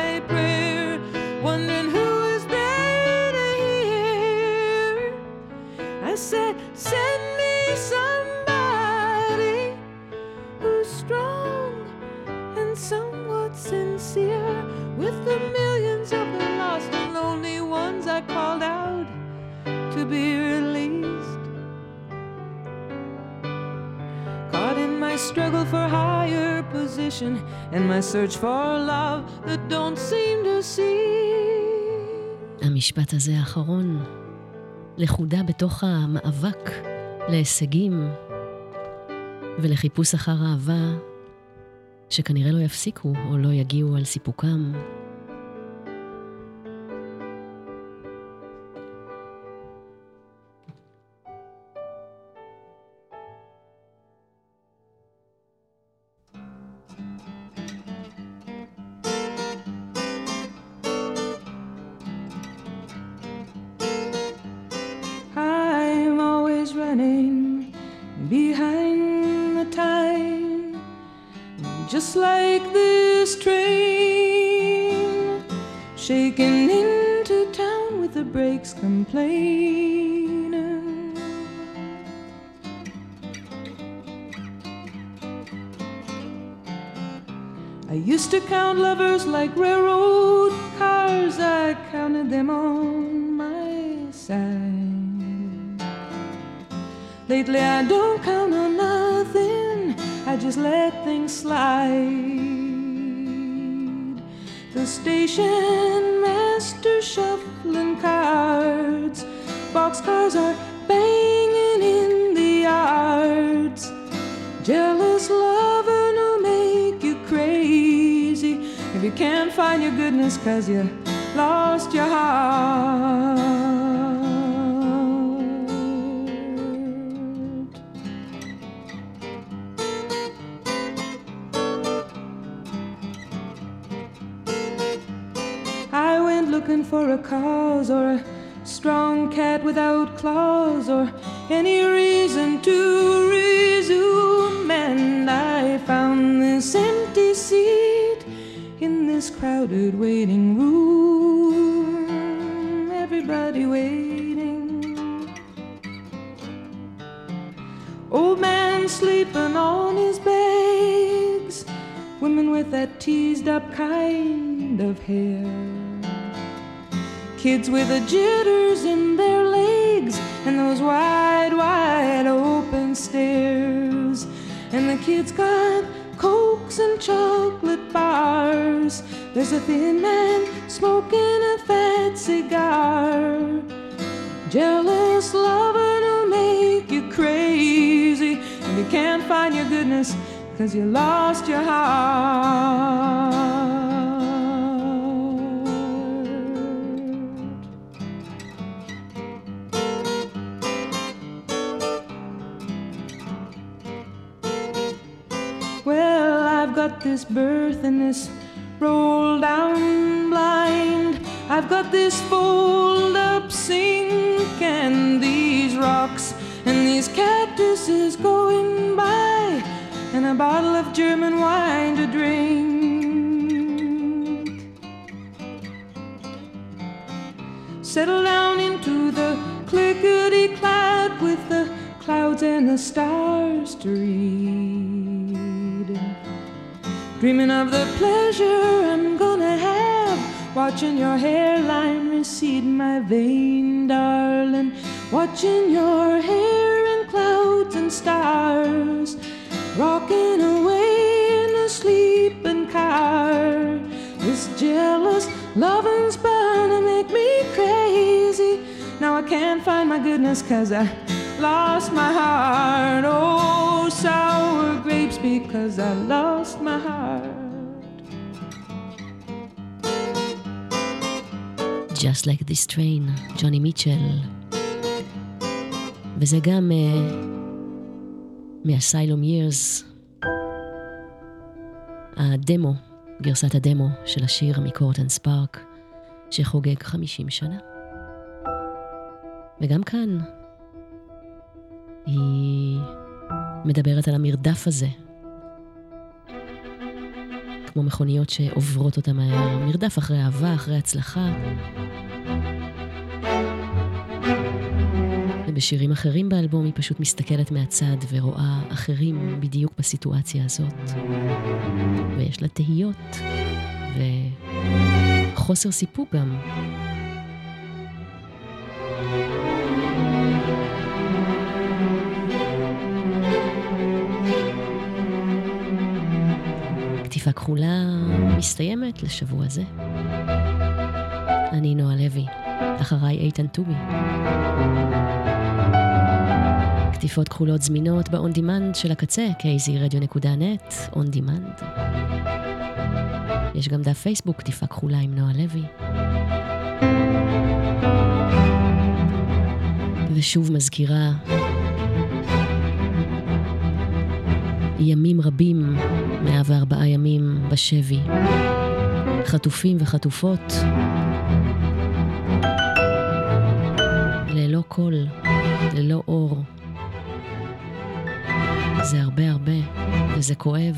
Speaker 10: to be released. Caught in my struggle for higher position and my search for love that don't seem to see.
Speaker 4: המשפט הזה האחרון, לכודה בתוך המאבק להישגים ולחיפוש אחר אהבה שכנראה לא יפסיקו או לא יגיעו על סיפוקם.
Speaker 10: Count lovers like railroad cars, I counted them on my side. Lately, I don't count on nothing, I just let things slide. The station master shuffling cards, boxcars are can't find your goodness cause you lost your heart. I went looking for a cause or a strong cat without claws or any reason to this crowded waiting room. Everybody waiting. Old man sleeping on his bags. Women with that teased up kind of hair. Kids with the jitters in their legs and those wide, wide open stares. And the kids got cokes and chocolate bars. There's a thin man smoking a fat cigar. Jealous loving will make you crazy. And you can't find your goodness because you lost your heart. Well, I've got this birth and this roll down blind. I've got this fold up sink and these rocks and these cactuses going by and a bottle of German wine to drink. Settle down into the clickety clack with the clouds and the stars to read. Dreaming of the pleasure I'm gonna have, watching your hairline recede my vein, darling. Watching your hair in clouds and stars, rocking away in a sleeping car. This jealous loving's bound to make me crazy. Now I can't find my goodness cause I lost my heart. Oh, sour grapes because I lost my heart.
Speaker 4: Just Like This Train, ג'וני מיטשל. וזה גם uh, מ-Asylum Years, הדמו, גרסת הדמו של השיר מקורטן ספארק, שחוגג 50 שנה. וגם כאן היא מדברת על המרדף הזה, כמו מכוניות שעוברות אותה מהר, מרדף אחרי אהבה, אחרי הצלחה. ובשירים אחרים באלבום היא פשוט מסתכלת מהצד ורואה אחרים בדיוק בסיטואציה הזאת. ויש לה תהיות וחוסר סיפוק גם. קטיפה כחולה מסתיימת לשבוע זה. אני נועה לוי, אחריי איתן טובי. קטיפות כחולות זמינות ב-on demand של הקצה, kzradio.net, on demand. יש גם דף פייסבוק, קטיפה כחולה עם נועה לוי. ושוב מזכירה, ימים רבים, 104 ימים בשבי. חטופים וחטופות, ללא קול, ללא אור. זה הרבה הרבה, וזה כואב.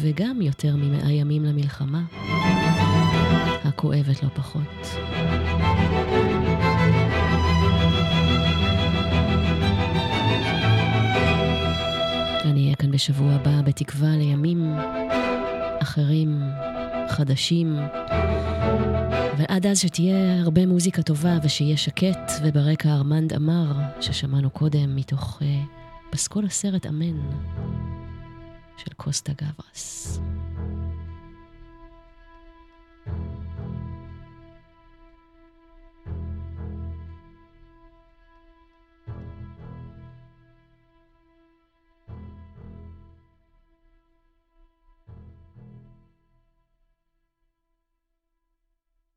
Speaker 4: וגם יותר ממאה ימים למלחמה, הכואבת לא פחות. בשבוע הבא בתקווה לימים אחרים, חדשים, ועד אז שתהיה הרבה מוזיקה טובה ושיהיה שקט, וברקע ארמנד אמר, ששמענו קודם מתוך uh, פסקול הסרט אמן של קוסטה גברס.